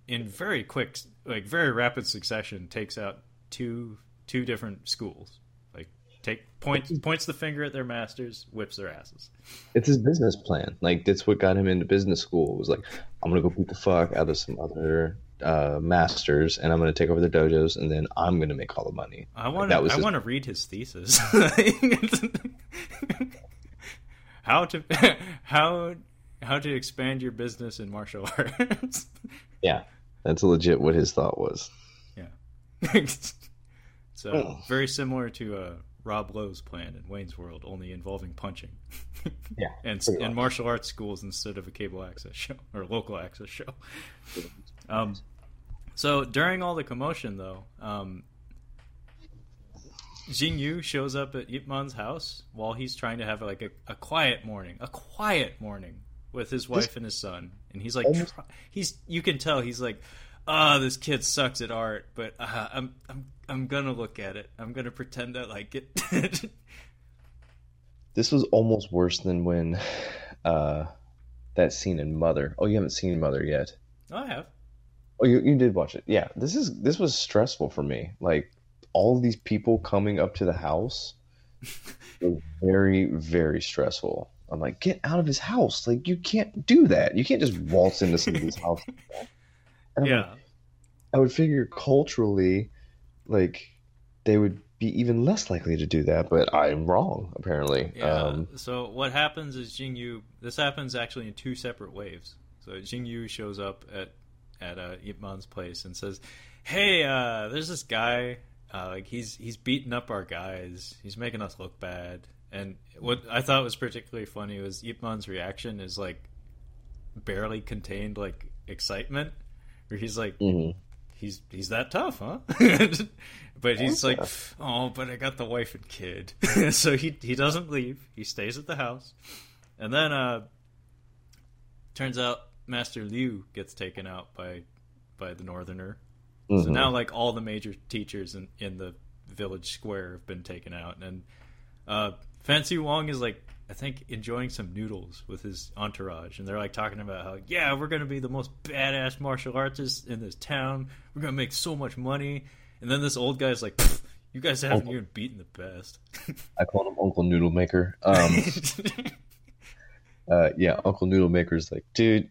B: in very quick like very rapid succession takes out two two different schools. Like take points points the finger at their masters, whips their asses.
A: It's his business plan. Like that's what got him into business school. It was like I'm gonna go beat the fuck out of some other uh, masters, and I'm going to take over the dojos, and then I'm going to make all the money.
B: I want to. I his... want to read his thesis. how to how how to expand your business in martial arts.
A: yeah, that's legit what his thought was.
B: Yeah. so oh. very similar to uh, Rob Lowe's plan in Wayne's World, only involving punching.
A: yeah,
B: and and martial arts schools instead of a cable access show or local access show. Um, so during all the commotion, though, um, Jing Yu shows up at Ip Man's house while he's trying to have like a, a quiet morning, a quiet morning with his wife this, and his son, and he's like, almost, he's you can tell he's like, ah, oh, this kid sucks at art, but uh, I'm I'm I'm gonna look at it. I'm gonna pretend I like it.
A: this was almost worse than when uh, that scene in Mother. Oh, you haven't seen Mother yet.
B: Oh, I have.
A: Oh, you you did watch it. Yeah, this is this was stressful for me. Like all of these people coming up to the house very very stressful. I'm like, get out of his house! Like you can't do that. You can't just waltz into somebody's house.
B: yeah, like,
A: I would figure culturally, like they would be even less likely to do that, but I'm wrong apparently.
B: Yeah. Um, so what happens is Jing Yu. This happens actually in two separate waves. So Jing Yu shows up at at uh, Ip Man's place and says, "Hey, uh, there's this guy. Uh, like he's he's beating up our guys. He's making us look bad." And what I thought was particularly funny was Ip Man's reaction is like barely contained like excitement, where he's like, mm-hmm. "He's he's that tough, huh?" but he's like, "Oh, but I got the wife and kid," so he he doesn't leave. He stays at the house, and then uh, turns out Master Liu gets taken out by by the Northerner. Mm-hmm. So now, like all the major teachers in in the village square have been taken out, and uh, Fan Siu Wong is like I think enjoying some noodles with his entourage, and they're like talking about how yeah we're gonna be the most badass martial artists in this town. We're gonna make so much money, and then this old guy's like. You guys haven't Uncle. even beaten the best.
A: I call him Uncle Noodle Maker. Um, uh, yeah, Uncle Noodle Maker's like, dude,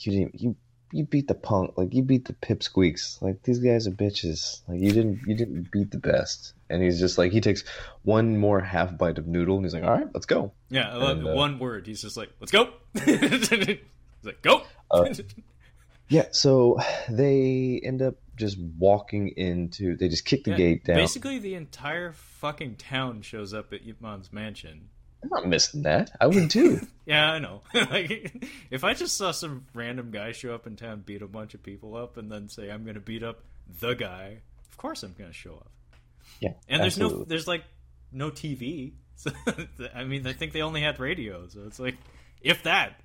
A: you didn't you you beat the punk like you beat the pipsqueaks. Like these guys are bitches. Like you didn't you didn't beat the best. And he's just like he takes one more half bite of noodle and he's like all right let's go.
B: Yeah and, uh, one word. He's just like let's go. He's like go. Uh,
A: yeah so they end up just walking into they just kick the yeah, gate down.
B: basically the entire fucking town shows up at Yip Man's mansion
A: I'm not missing that. I would too.
B: yeah, I know. like, if I just saw some random guy show up in town, beat a bunch of people up, and then say I'm going to beat up the guy, of course I'm going to show up.
A: Yeah,
B: and there's no, there's like no TV. So I mean, I think they only had radio, so it's like if that.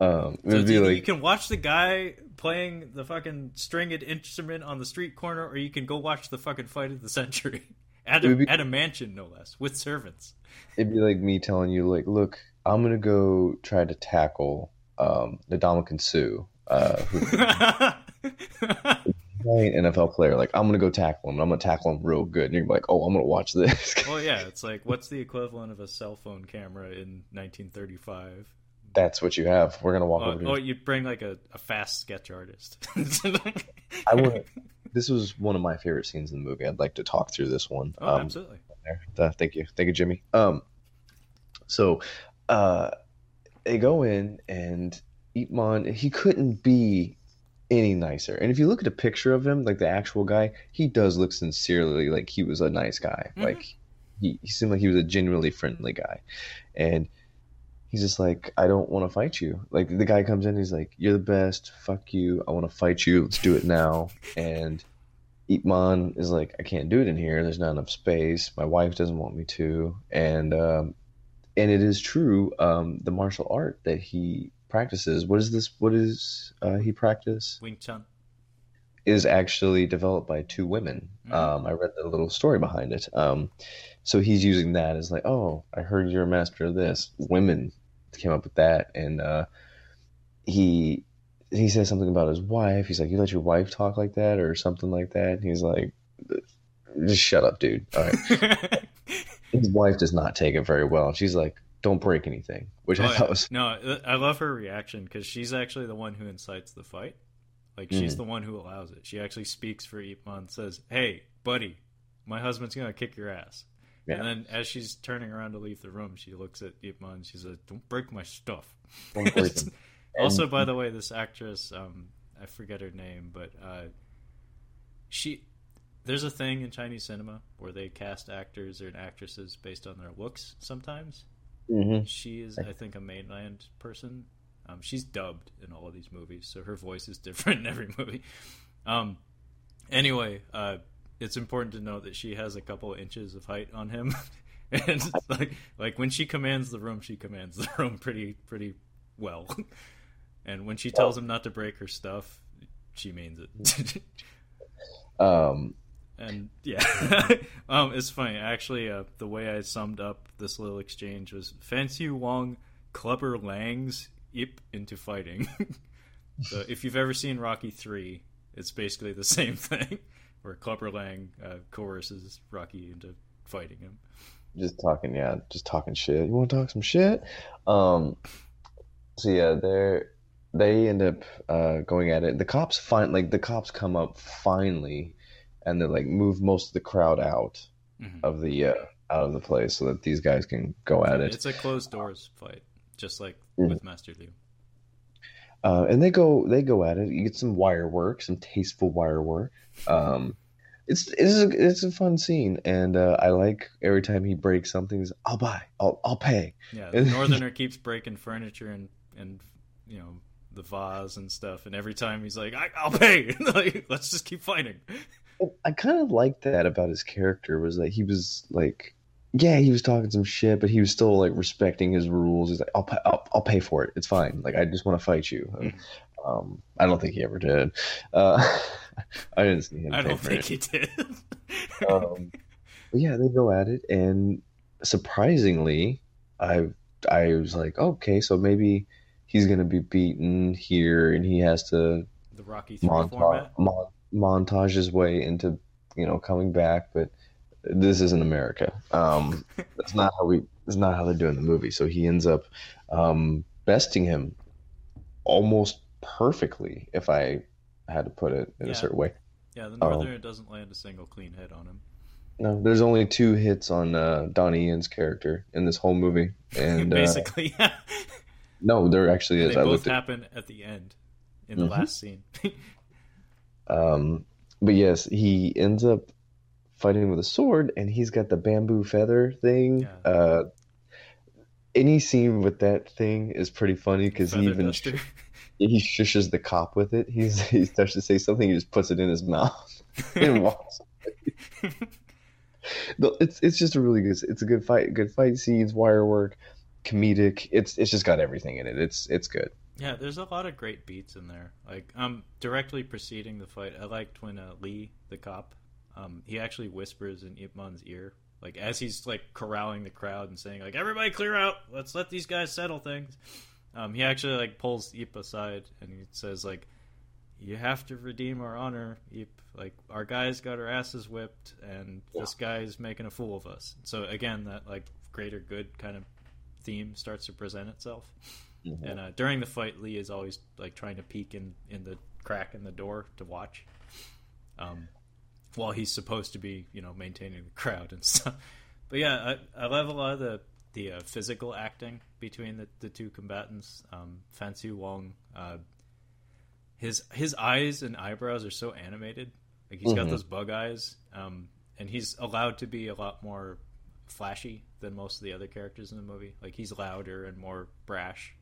A: Um,
B: so like... you can watch the guy playing the fucking stringed instrument on the street corner, or you can go watch the fucking fight of the century at a, be... at a mansion, no less, with servants
A: it'd be like me telling you, like, look, I'm gonna go try to tackle um, Ndamukong Suh, uh, NFL player. Like, I'm gonna go tackle him. I'm gonna tackle him real good. And you're like, oh, I'm gonna watch this.
B: well, yeah, it's like, what's the equivalent of a cell phone camera in 1935?
A: That's what you have. We're gonna walk
B: oh,
A: over.
B: Oh, you bring like a, a fast sketch artist.
A: I would. This was one of my favorite scenes in the movie. I'd like to talk through this one.
B: Oh, um, absolutely
A: there. Uh, thank you, thank you, Jimmy. Um, so, uh, they go in and Man. He couldn't be any nicer. And if you look at a picture of him, like the actual guy, he does look sincerely like he was a nice guy. Mm-hmm. Like he, he seemed like he was a genuinely friendly guy, and he's just like, I don't want to fight you. Like the guy comes in, he's like, You're the best. Fuck you. I want to fight you. Let's do it now. And Man is like, I can't do it in here. There's not enough space. My wife doesn't want me to, and um, and it is true. Um, the martial art that he practices. What is this? What is uh, he practice?
B: Wing Chun.
A: Is actually developed by two women.
B: Mhm.
A: Um, I read the little story behind it. Um, so he's using that as like, oh, I heard you're a master of this. Women came up with that, and uh, he he says something about his wife. He's like, you let your wife talk like that, or something like that. And he's like, just shut up, dude. All right. his wife does not take it very well. And she's like, "Don't break anything," which
B: Oh,
A: I thought was
B: No, I love her reaction because she's actually the one who incites the fight. Like she's
A: Mhm.
B: the one who allows it. She actually speaks for Ip Man, says, "Hey, buddy, my husband's gonna kick your ass."
A: Yeah.
B: And then as she's turning around to leave the room, she looks at Ip Man. and She says, "Don't break my stuff."
A: Don't break
B: also, by the way, this actress, um, I forget her name, but uh, she. There's a thing in Chinese cinema where they cast actors or actresses based on their looks sometimes.
A: Mhm.
B: She is, I think, a mainland person. Um, she's dubbed in all of these movies, so her voice is different in every movie. Um, anyway, uh, it's important to note that she has a couple of inches of height on him, and like, like when she commands the room, she commands the room pretty, pretty well. And when she tells him not to break her stuff, she means it.
A: Um,
B: and yeah, um, it's funny. Actually, uh, the way I summed up this little exchange was Fan Siu Wong clubber Lang's Ip into fighting. so if you've ever seen Rocky Three, it's basically the same thing, where Clubber Lang uh, coerces Rocky into fighting him.
A: just talking, yeah, just talking shit. You want to talk some shit? Um, so yeah, they're they end up uh, going at it. The cops find like the cops come up finally, and they like move most of the crowd out
B: Mhm.
A: of the uh, out of the place so that these guys can go at it.
B: It's a closed doors fight, just like
A: Mhm.
B: with Master Liu.
A: Uh, and they go they go at it. You get some wire work, some tasteful wire work. Um, it's it's a, it's a fun scene, and uh, I like every time he breaks something. He's, I'll buy, I'll I'll pay.
B: Yeah, the Northerner keeps breaking furniture and and you know the vase and stuff, and every time he's like, I, "I'll pay." like, let's just keep fighting.
A: I kind of liked that about his character was that he was like, yeah, he was talking some shit, but he was still like respecting his rules. He's like, I'll pay, I'll, I'll pay for it. It's fine. Like I just want to fight you. And, um, I don't think he ever did. Uh, I didn't see him.
B: I
A: pay
B: don't
A: for
B: think
A: it.
B: he did.
A: um, but yeah, they go at it, and surprisingly, I I was like, okay, so maybe he's gonna be beaten here, and he has to
B: the Rocky
A: montage mon- montage his way into you know coming back, but this isn't America. Um, that's not how we. That's not how they're doing the movie. So he ends up um, besting him almost perfectly, if I had to put it in
B: Yeah.
A: a certain way.
B: Yeah, the. Northerner doesn't land a single clean hit on him.
A: No, there's only two hits on uh, Donnie Yen's character in this whole movie, and uh,
B: Basically, yeah.
A: no, there actually is.
B: they
A: I
B: both
A: looked at,
B: happen at the end in the
A: Mhm.
B: last scene.
A: um, but yes, he ends up fighting with a sword, and he's got the bamboo feather thing.
B: Yeah.
A: Uh, any scene with that thing is pretty funny because he even
B: duster.
A: he shushes the cop with it. He's he starts to say something, he just puts it in his mouth and walks. No, it's it's just a really good. It's a good fight. Good fight scenes, wire work, comedic. It's it's just got everything in it. It's it's good.
B: Yeah, there's a lot of great beats in there. Like, um, directly preceding the fight, I liked when uh, Lee, the cop, um, he actually whispers in Ip Man's ear, like as he's like corralling the crowd and saying, like, "Everybody clear out. Let's let these guys settle things." Um, he actually like pulls Ip aside and he says, like, "You have to redeem our honor, Ip. Like, our guys got our asses whipped, and this guy's making a fool of us." So again, that like greater good kind of theme starts to present itself. And uh, during the fight, Lee is always like trying to peek in in the crack in the door to watch, um, while he's supposed to be, you know, maintaining the crowd and stuff. But yeah, I, I love a lot of the the uh, physical acting between the, the two combatants. Um, Fan Siu Wong, uh, his his eyes and eyebrows are so animated. Like he's got
A: Mhm.
B: those bug eyes, um, and he's allowed to be a lot more flashy than most of the other characters in the movie. Like he's louder and more brash,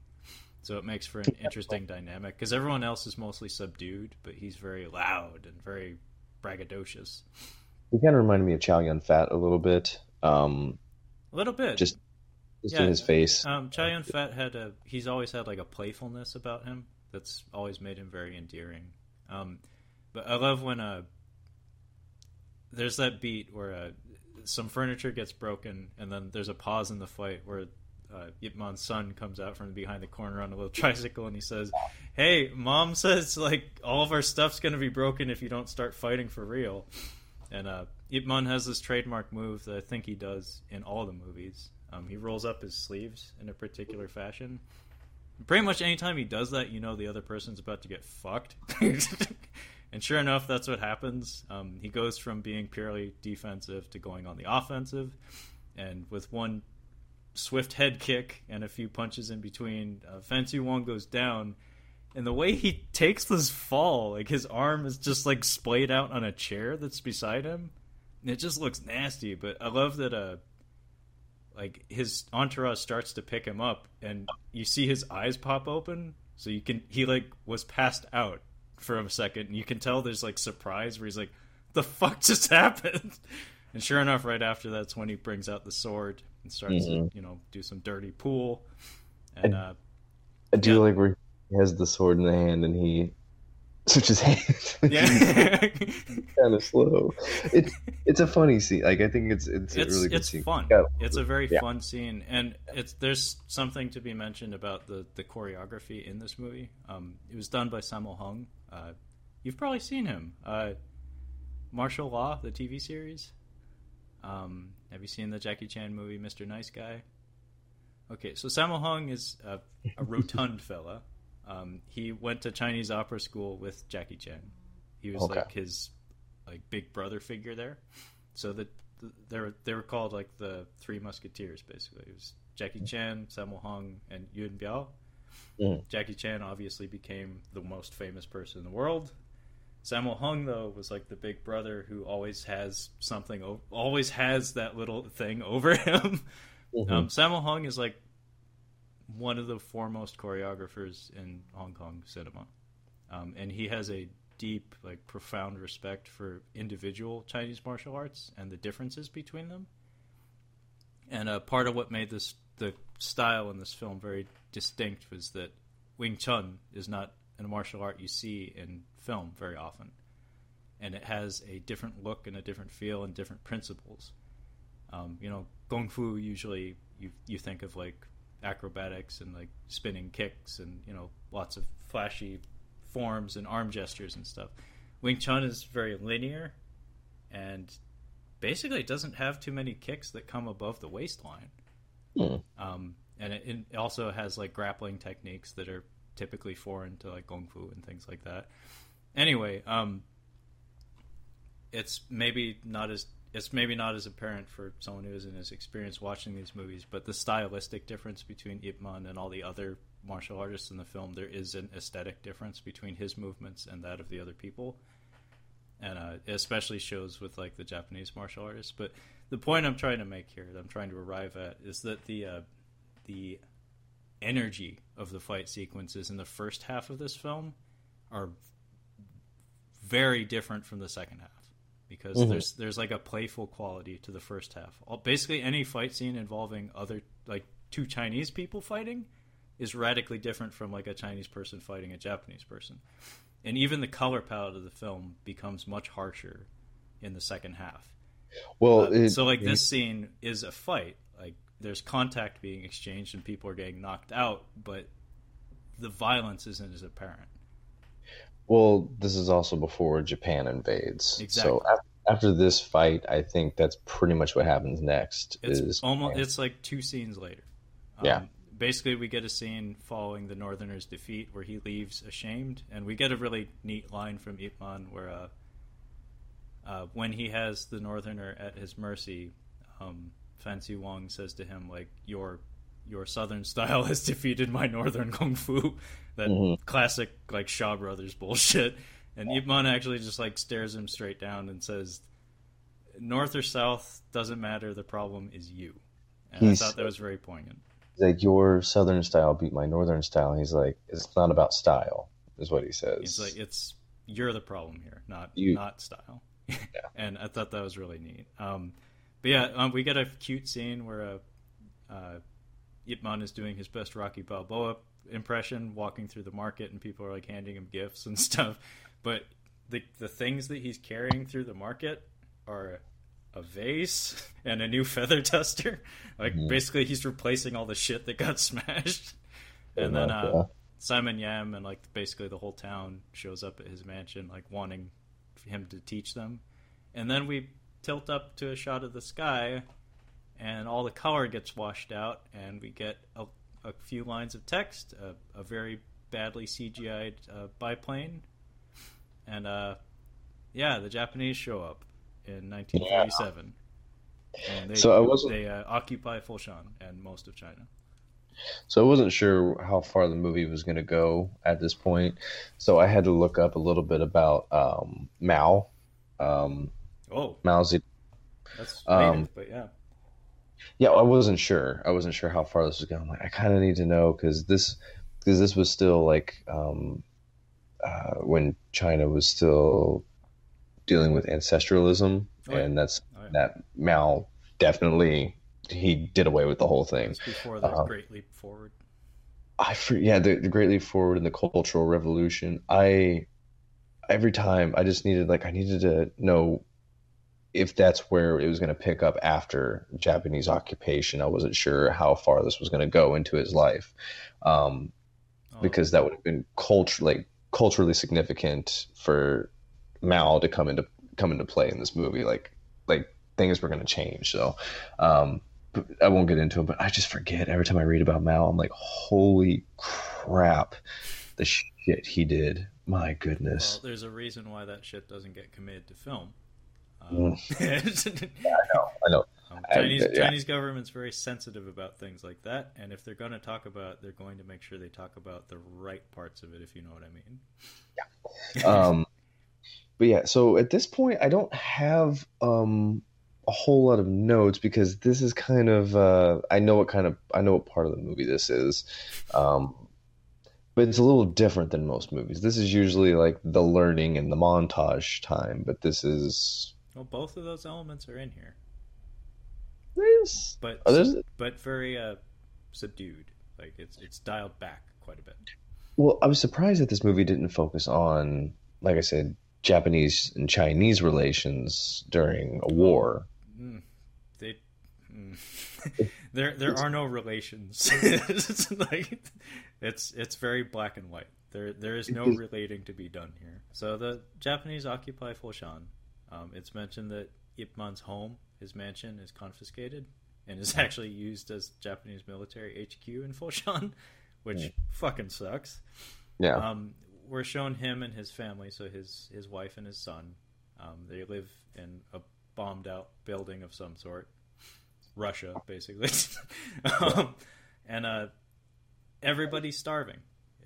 B: so it makes for an interesting dynamic. Because everyone else is mostly subdued, but he's very loud and very braggadocious.
A: He kind of reminded me of Chow Yun Fat a little bit. Um,
B: A little bit,
A: Just- just
B: Yeah,
A: in his face.
B: Um, Chow Yun Fat had a he's always had like a playfulness about him that's always made him very endearing. Um, but I love when uh, there's that beat where uh, some furniture gets broken and then there's a pause in the fight where uh, Yip Man's son comes out from behind the corner on a little tricycle and he says, "Hey, mom says like all of our stuff's gonna be broken if you don't start fighting for real." And uh, Ip Man has this trademark move that I think he does in all the movies. Um, he rolls up his sleeves in a particular fashion. Pretty much anytime he does that, you know the other person's about to get fucked. and sure enough, that's what happens. Um, he goes from being purely defensive to going on the offensive. And with one swift head kick and a few punches in between, uh, Fan Siu Wong goes down. And the way he takes this fall, like his arm is just like splayed out on a chair that's beside him. And it just looks nasty. But I love that uh like his entourage starts to pick him up and you see his eyes pop open. So you can he like was passed out for a second and you can tell there's like surprise where he's like, The fuck just happened? And sure enough, right after that's when he brings out the sword and starts to, you know, do some dirty pool. And uh
A: I do
B: yeah.
A: like where he has the sword in the hand and he switches hands.
B: yeah.
A: kind of slow. It's it's a funny scene. Like I think it's it's, a really good
B: it's
A: scene.
B: fun.
A: Yeah.
B: It's a very
A: Yeah.
B: fun scene, and it's there's something to be mentioned about the the choreography in this movie. Um, it was done by Sammo Hung. Uh, you've probably seen him. Uh, Martial Law, the TV series. Um, have you seen the Jackie Chan movie, Mr. Nice Guy? Okay, so Sammo Hung is a, a rotund fella. Um, he went to Chinese opera school with Jackie Chan. He was
A: Okay.
B: like his like big brother figure there. So that they were they were called like the Three Musketeers basically. It was Jackie Chan, Sammo Hung, and Yuen Biao.
A: Mhm.
B: Jackie Chan obviously became the most famous person in the world. Sammo Hung though was like the big brother who always has something, o- always has that little thing over him.
A: Mhm.
B: Um, Sammo Hung is like one of the foremost choreographers in Hong Kong cinema, um, and he has a deep, like profound respect for individual Chinese martial arts and the differences between them. And uh, part of what made this the style in this film very distinct was that Wing Chun is not a martial art you see in film very often, and it has a different look and a different feel and different principles. Um, you know, kung fu usually you you think of like acrobatics and like spinning kicks and you know lots of flashy forms and arm gestures and stuff. Wing Chun is very linear, and basically it doesn't have too many kicks that come above the waistline.
A: Hmm.
B: Um, and it, it also has like grappling techniques that are typically foreign to like kung fu and things like that. Anyway, um, it's maybe not as it's maybe not as apparent for someone who isn't as experienced watching these movies, but the stylistic difference between Ip Man and all the other martial artists in the film, there is an aesthetic difference between his movements and that of the other people, and uh, it especially shows with like the Japanese martial artists. But the point I'm trying to make here, that I'm trying to arrive at, is that the uh, the energy of the fight sequences in the first half of this film are very different from the second half because
A: Mhm.
B: there's there's like a playful quality to the first half. All, basically, any fight scene involving other like two Chinese people fighting is radically different from like a Chinese person fighting a Japanese person, and even the color palette of the film becomes much harsher in the second half.
A: Well,
B: Uh,
A: it,
B: so like this scene is a fight. Like there's contact being exchanged and people are getting knocked out, but the violence isn't as apparent.
A: Well, this is also before Japan invades.
B: Exactly.
A: So after, after this fight, I think that's pretty much what happens next.
B: It's
A: is
B: almost it's like two scenes later. Um,
A: Yeah.
B: Basically, we get a scene following the Northerners' defeat where he leaves ashamed, and we get a really neat line from Ip Man where, uh, uh, when he has the Northerner at his mercy, um, Fan Siu Wong says to him like, "Your your Southern style has defeated my Northern kung fu." That
A: Mhm.
B: classic like Shaw Brothers bullshit. And Ip Man actually just like stares him straight down and says, "North or South doesn't matter. The problem is you." And
A: He's-
B: I thought that was very poignant.
A: He's like your Southern style beat my Northern style. He's like, it's not about style, is what he says.
B: It's like it's you're the problem here, not
A: You-
B: not style. and I thought that was really neat. Um, but yeah, um, we get a cute scene where uh, uh, Ip Man is doing his best Rocky Balboa impression, walking through the market, and people are like handing him gifts and stuff. But the the things that he's carrying through the market are a vase and a new feather duster. Like
A: Mhm.
B: basically, he's replacing all the shit that got smashed. And then uh,
A: yeah.
B: Simon Yam and like basically the whole town shows up at his mansion, like wanting him to teach them. And then we tilt up to a shot of the sky, and all the color gets washed out, and we get a, a few lines of text, a, a very badly CGI'd uh, biplane, and uh, yeah, the Japanese show up in 1937. And they,
A: So I wasn't-
B: they uh, occupy Foshan and most of China.
A: So I wasn't sure how far the movie was going to go at this point. So I had to look up a little bit about um, Mao. Um,
B: Oh,
A: Mao Zedong.
B: that's
A: Um,
B: but yeah.
A: Yeah, I wasn't sure. I wasn't sure how far this was going. I'm like, I kind of need to know because this because this was still like um, uh, when China was still dealing with ancestralism,
B: Oh, yeah.
A: and that's
B: Oh, yeah.
A: that Mao definitely he did away with the whole thing.
B: Before the
A: Uh,
B: Great Leap Forward.
A: I for, yeah, the, the Great Leap Forward and the Cultural Revolution. I every time I just needed like I needed to know if that's where it was going to pick up after Japanese occupation. I wasn't sure how far this was going to go into his life, um,
B: Oh,
A: because that would have been culture like culturally significant for Mao to come into come into play in this movie. Like like things were going to change. So. Um, I won't get into it, but I just forget every time I read about Mao. I'm like, holy crap, the shit he did. My
B: well,
A: goodness.
B: there's a reason why that shit doesn't get committed to film.
A: Mm.
B: Um,
A: I know.
B: um,
A: I-
B: Chinese
A: yeah.
B: Chinese government's very sensitive about things like that, and if they're going to talk about, it, they're going to make sure they talk about the right parts of it, if you know what I mean.
A: Um, but yeah, so at this point, I don't have um, a whole lot of notes because this is kind of uh, I know what kind of I know what part of the movie this is, um, but it's a little different than most movies. This is usually like the learning and the montage time, but this is
B: well, both of those elements are in here,
A: this.
B: but
A: Oh, there's-
B: but very uh, subdued. Like it's it's dialed back quite a bit.
A: Well, I was surprised that this movie didn't focus on, like I said, Japanese and Chinese relations during a war.
B: Mm, they, mm. there, there are no relations. it's like it's it's very black and white. There, there is no relating to be done here. So the Japanese occupy Foshan. Um, it's mentioned that Ip Man's home, his mansion, is confiscated and is actually used as Japanese military HQ in Foshan, which
A: Yeah.
B: fucking sucks.
A: Yeah.
B: Um, we're shown him and his family, so his his wife and his son. Um, they live in a bombed out building of some sort, Russia, basically, um, and uh, everybody's starving.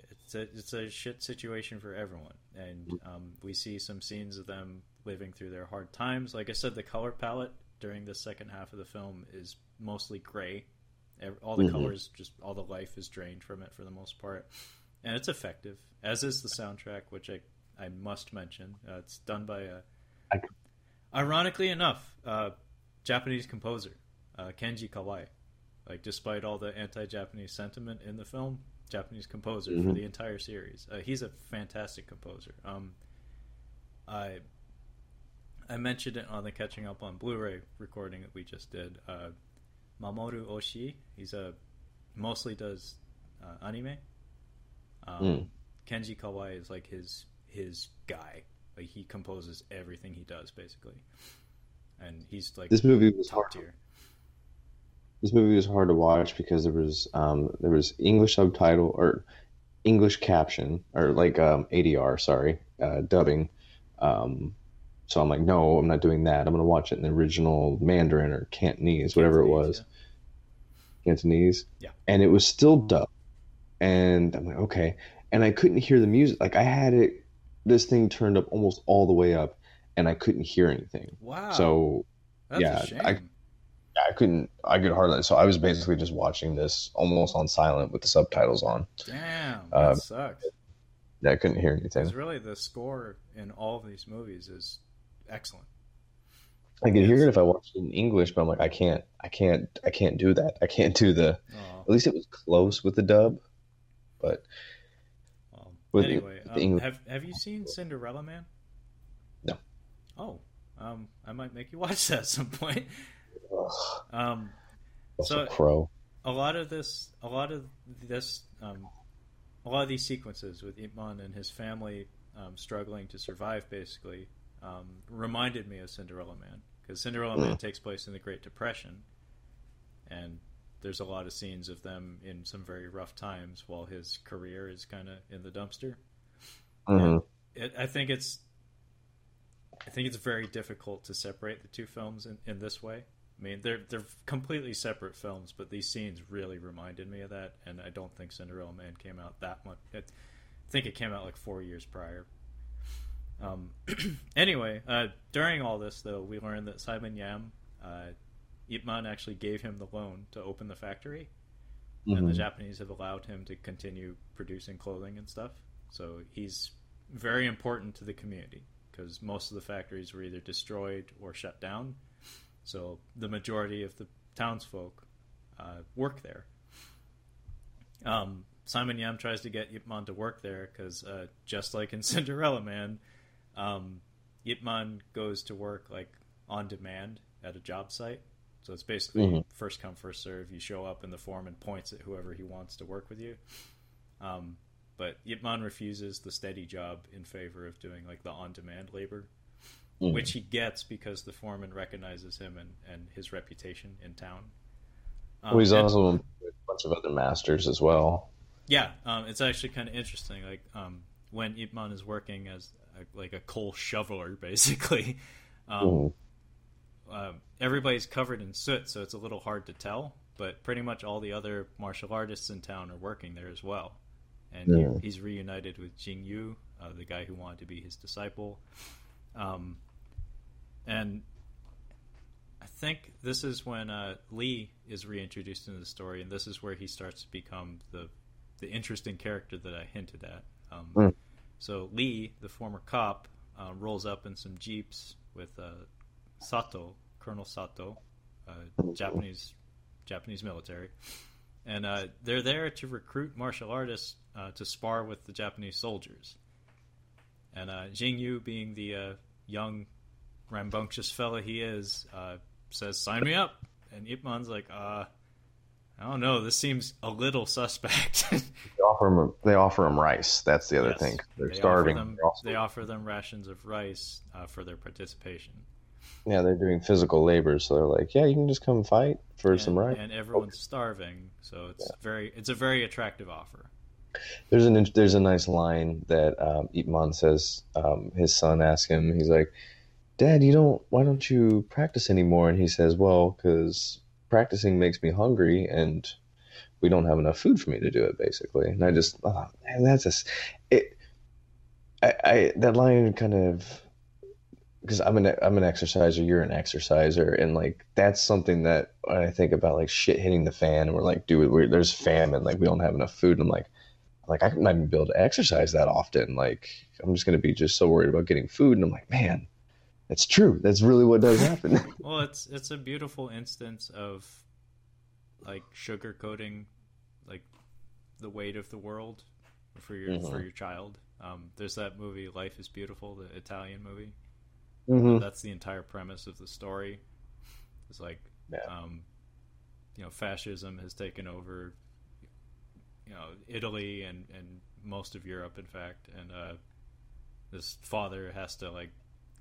B: It's a it's a shit situation for everyone, and um, we see some scenes of them living through their hard times. Like I said, the color palette during the second half of the film is mostly gray. All the
A: Mhm.
B: colors, just all the life is drained from it for the most part and it's effective, as is the soundtrack, which I I must mention. Uh, it's done by a,
A: I-
B: ironically enough, uh, Japanese composer uh, Kenji Kawai. Like, despite all the anti-Japanese sentiment in the film, Japanese composer for
A: Mhm.
B: the entire series. Uh, he's a fantastic composer. Um, I I mentioned it on the Catching Up on Blu-ray recording that we just did. Uh, Mamoru Oshii. He's a mostly does uh, anime. Um,
A: Mm.
B: Kenji Kawai is like his his guy. Like he composes everything he does basically, and he's like
A: This movie was hard.
B: tier.
A: This movie was hard to watch because there was um, there was English subtitle or English caption or like um, ADR, sorry, uh, dubbing. Um, so I'm like, no, I'm not doing that. I'm gonna watch it in the original Mandarin or Cantonese, whatever it was.
B: yeah.
A: Cantonese.
B: Yeah.
A: And it was still dubbed. And I'm like, okay. And I couldn't hear the music. Like I had it, this thing turned up almost all the way up, and I couldn't hear anything.
B: Wow.
A: So
B: that's
A: yeah,
B: a shame.
A: I- I couldn't. I could hardly. So I was basically just watching this almost on silent with the subtitles on.
B: Damn, that
A: Um,
B: sucks.
A: Yeah, I couldn't hear anything.
B: Because really, the score in all of these movies is excellent.
A: I could hear it if I watched it in English, but I'm like, I can't, I can't, I can't do that. I can't do the.
B: Oh,
A: At least it was close with the dub, but
B: well,
A: With-
B: anyway,
A: with
B: um, have have you seen Cinderella Man?
A: No.
B: Oh, um, I might make you watch that at some point. Um,
A: also
B: So-
A: Crow.
B: a lot of this, a lot of this, um, a lot of these sequences with Ip Man and his family um, struggling to survive, basically, um, reminded me of Cinderella Man because Cinderella Man takes place in the Great Depression, and there's a lot of scenes of them in some very rough times while his career is kind of in the dumpster.
A: hmm
B: It, I think it's, I think it's very difficult to separate the two films in, in this way. I mean, they're they're completely separate films, but these scenes really reminded me of that, and I don't think Cinderella Man came out that much. I think it came out like four years prior. Um, anyway, uh, during all this, though, we learned that Simon Yam, uh, Ip Man actually gave him the loan to open the factory, and the
A: Mhm.
B: Japanese have allowed him to continue producing clothing and stuff. So he's very important to the community because most of the factories were either destroyed or shut down. So the majority of the townsfolk uh, work there. Um, Simon Yam tries to get Yip Man to work there because, uh, just like in Cinderella Man, um, Yip Man goes to work like on demand at a job site. So it's basically
A: Mhm.
B: first come first serve. You show up, and the foreman points at whoever he wants to work with you. Um, but Yip Man refuses the steady job in favor of doing like the on demand labor
A: Mhm.
B: which he gets because the foreman recognizes him and, and his reputation in town. Um,
A: well, he's
B: and-
A: also with a bunch of other masters as well.
B: yeah, um, it's actually kind of interesting. Like um, when Ip Man is working as a, like a coal shoveler, basically, um,
A: Mhm.
B: uh, everybody's covered in soot, so it's a little hard to tell. But pretty much all the other martial artists in town are working there as well. And he- he's reunited with Jing Yu, uh, the guy who wanted to be his disciple. Um, and I think this is when uh, Lee is reintroduced into the story, and this is where he starts to become the the interesting character that I hinted at. Um,
A: Mm.
B: So Lee, the former cop, uh, rolls up in some jeeps with uh, Sato, Colonel Sato, uh, Japanese Japanese military, and uh, they're there to recruit martial artists uh, to spar with the Japanese soldiers. And uh, Jing Yu, being the young, rambunctious fella he is, says, "Sign me up." And Ip Man's like, "Uh, I don't know. This seems a little suspect."
A: They offer them. They offer him rice. That's the other
B: Yes.
A: thing. They're
B: They
A: starving.
B: Offer them,
A: also-
B: They offer them rations of rice uh, for their participation.
A: yeah, they're doing physical labor, so they're like, yeah, you can just come fight for
B: and,
A: some rice.
B: and everyone's starving, so it's very it's a very attractive offer.
A: There's an there's a nice line that um, Ip Man says. Um, his son asks him. He's like, "Dad, you don't. Why don't you practice anymore?" And he says, "Well, because practicing makes me hungry, and we don't have enough food for me to do it, basically." And I just, oh, man, that's a it. I, I that line kind of because I'm an I'm an exerciser, you're an exerciser, and like that's something that when I think about like shit hitting the fan, and we're like, dude, we're, there's famine, like we don't have enough food, and I'm like, like I might not be able to exercise that often. Like I'm just gonna be just so worried about getting food, and I'm like, man, that's true. That's really what does happen.
B: Well, it's it's a beautiful instance of like sugarcoating like the weight of the world for your
A: Mhm.
B: for your child. Um, there's that movie Life is Beautiful, the Italian movie.
A: hmm
B: That's the entire premise of the story. It's like
A: Yeah.
B: um, you know, fascism has taken over you know, Italy and, and most of Europe in fact, and uh, this father has to like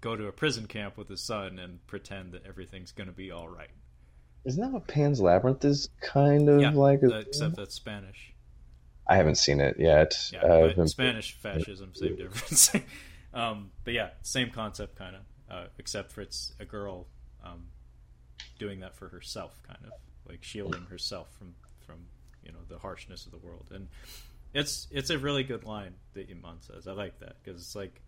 B: go to a prison camp with his son and pretend that everything's going to be all right.
A: Isn't that what Pan's Labyrinth is kind of
B: Yeah,
A: like?
B: except that's Spanish.
A: I haven't seen it yet.
B: Yeah,
A: Uh, been-
B: Spanish fascism, same difference. um, but yeah, same concept, kind of, uh, except for it's a girl um, doing that for herself, kind of like shielding herself from from you know the harshness of the world. And it's it's a really good line that Ip Man says. I like that because it's like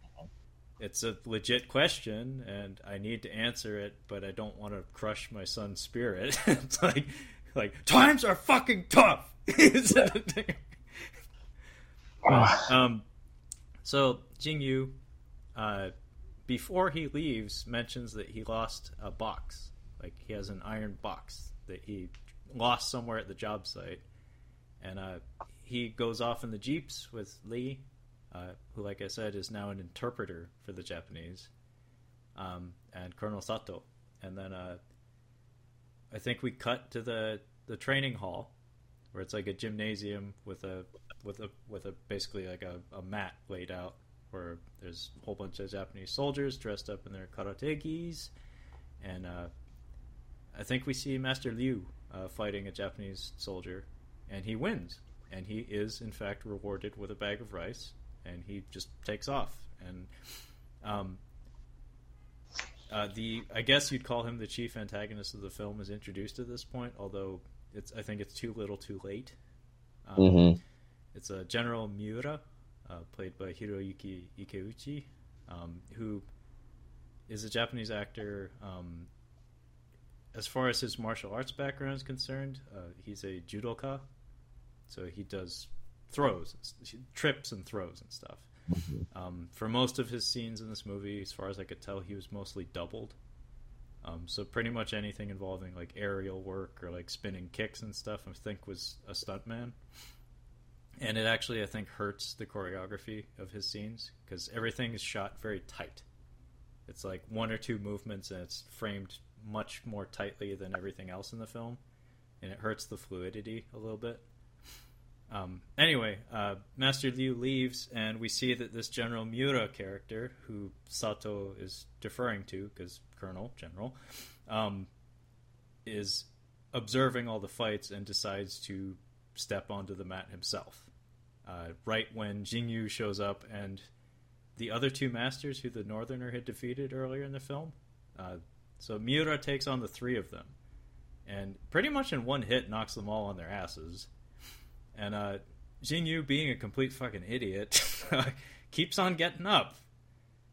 B: it's a legit question, and I need to answer it, but I don't want to crush my son's spirit. it's like like times are fucking tough. Um, so Jing Yu uh, before he leaves, mentions that he lost a box. Like he has an iron box that he lost somewhere at the job site, and uh, he goes off in the jeeps with Lee, uh, who, like I said, is now an interpreter for the Japanese, um, and Colonel Sato, and then uh, I think we cut to the the training hall, where it's like a gymnasium with a with a with a basically like a, a mat laid out where there's a whole bunch of Japanese soldiers dressed up in their karate gis, and uh, I think we see Master Liu uh, fighting a Japanese soldier, and he wins, and he is in fact rewarded with a bag of rice, and he just takes off, and um, uh, the I guess you'd call him the chief antagonist of the film is introduced at this point, although it's I think it's too little, too late. Um,
A: mm-hmm.
B: It's a General Miura, uh, played by Hiroyuki Ikeuchi, um, who is a Japanese actor. Um, as far as his martial arts background is concerned, uh, he's a judoka, so he does throws, trips, and throws and stuff. Mm-hmm. Um, for most of his scenes in this movie, as far as I could tell, he was mostly doubled. Um, so pretty much anything involving like aerial work or like spinning kicks and stuff, I think was a stuntman. And it actually, I think, hurts the choreography of his scenes because everything is shot very tight. It's like one or two movements, and it's framed much more tightly than everything else in the film, and it hurts the fluidity a little bit. Um, anyway, uh, Master Liu leaves, and we see that this General Miura character, who Sato is deferring to, because Colonel, General, um, is observing all the fights and decides to step onto the mat himself. Uh, right when Yu shows up and the other two masters who the Northerner had defeated earlier in the film. Uh, so Miura takes on the three of them, and pretty much in one hit knocks them all on their asses. And uh, Yu, being a complete fucking idiot, keeps on getting up,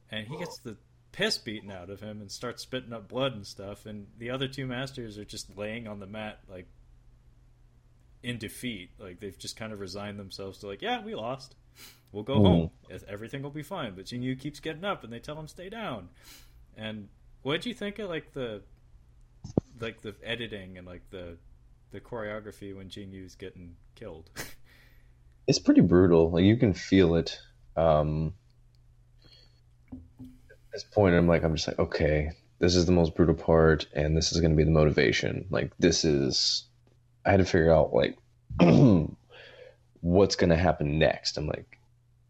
B: and he gets the piss beaten out of him and starts spitting up blood and stuff. And the other two masters are just laying on the mat like in defeat. Like they've just kind of resigned themselves to like, yeah, we lost. We'll go mm. home. Everything will be fine. But Jing Yu keeps getting up, and they tell him stay down. And what did you think of like the like the editing and like the the choreography when Jing Yu's getting killed?
A: it's pretty brutal. Like you can feel it. Um, at this point, I'm like, I'm just like, okay, this is the most brutal part, and this is going to be the motivation. Like this is I had to figure out like what's going to happen next. I'm like,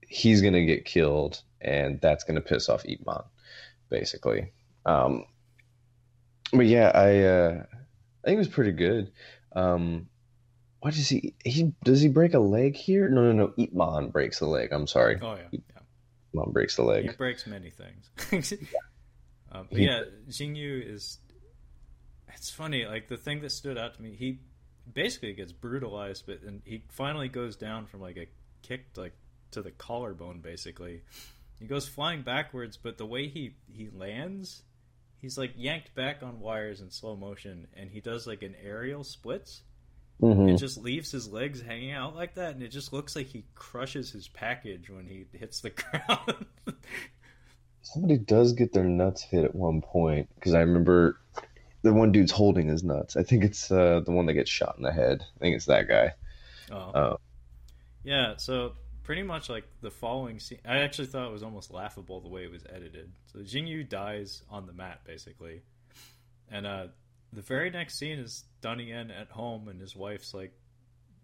A: he's going to get killed, and that's going to piss off Ip basically. Um, but yeah, I uh, I think it was pretty good. Um, what does he he does he break a leg here? No, no, no. Ip Man breaks the leg. I'm sorry.
B: Oh yeah. yeah.
A: Breaks the leg.
B: He breaks many things. yeah. Um, but yeah, Jing Yu is. It's funny. Like the thing that stood out to me, he basically gets brutalized, but and he finally goes down from like a kick like to the collarbone. Basically, he goes flying backwards, but the way he he lands, he's like yanked back on wires in slow motion, and he does like an aerial splits. Mm-hmm. It just leaves his legs hanging out like that, and it just looks like he crushes his package when he hits the ground.
A: Somebody does get their nuts hit at one point because I remember the one dude's holding his nuts. I think it's uh, the one that gets shot in the head. I think it's that guy.
B: Oh. Uh, yeah. So pretty much like the following scene, I actually thought it was almost laughable the way it was edited. So Yu dies on the mat basically, and uh, the very next scene is Donnie Yen at home, and his wife's like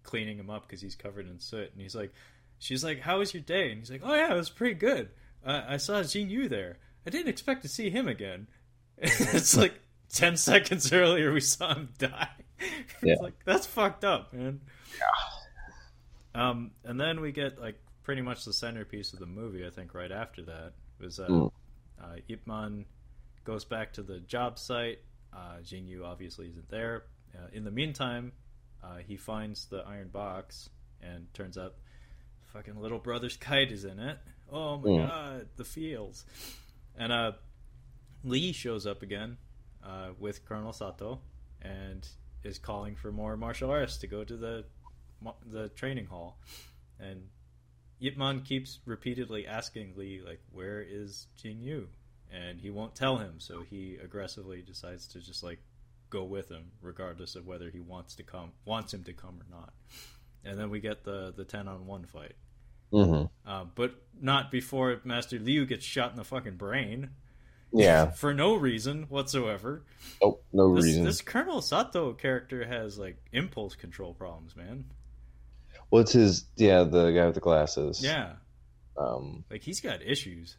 B: cleaning him up because he's covered in soot, and he's like, she's like, "How was your day?" And he's like, "Oh yeah, it was pretty good. Uh, I saw Yu there. I didn't expect to see him again." it's like ten seconds earlier we saw him die.
A: Yeah.
B: like that's fucked up, man. Yeah. Um, and then we get like pretty much the centerpiece of the movie. I think right after that was uh, mm. uh, Ip Man goes back to the job site. Uh, Jing Yu obviously isn't there. Uh, in the meantime, uh, he finds the iron box, and turns out fucking little brother's kite is in it. Oh my mm. god, the feels. And uh, Lee shows up again uh, with Colonel Sato and is calling for more martial artists to go to the the training hall. And Ip Man keeps repeatedly asking Lee, like, where is Jing Yu? and he won't tell him, so he aggressively decides to just like go with him, regardless of whether he wants to come, wants him to come or not. And then we get the the ten on one fight,
A: hmm
B: uh, but not before Master Liu gets shot in the fucking brain
A: Yeah.
B: for no reason whatsoever.
A: Oh, no
B: This,
A: reason.
B: this Colonel Sato character has like impulse control problems, man.
A: It's his. Yeah, the guy with the glasses.
B: Yeah,
A: Um.
B: like he's got issues.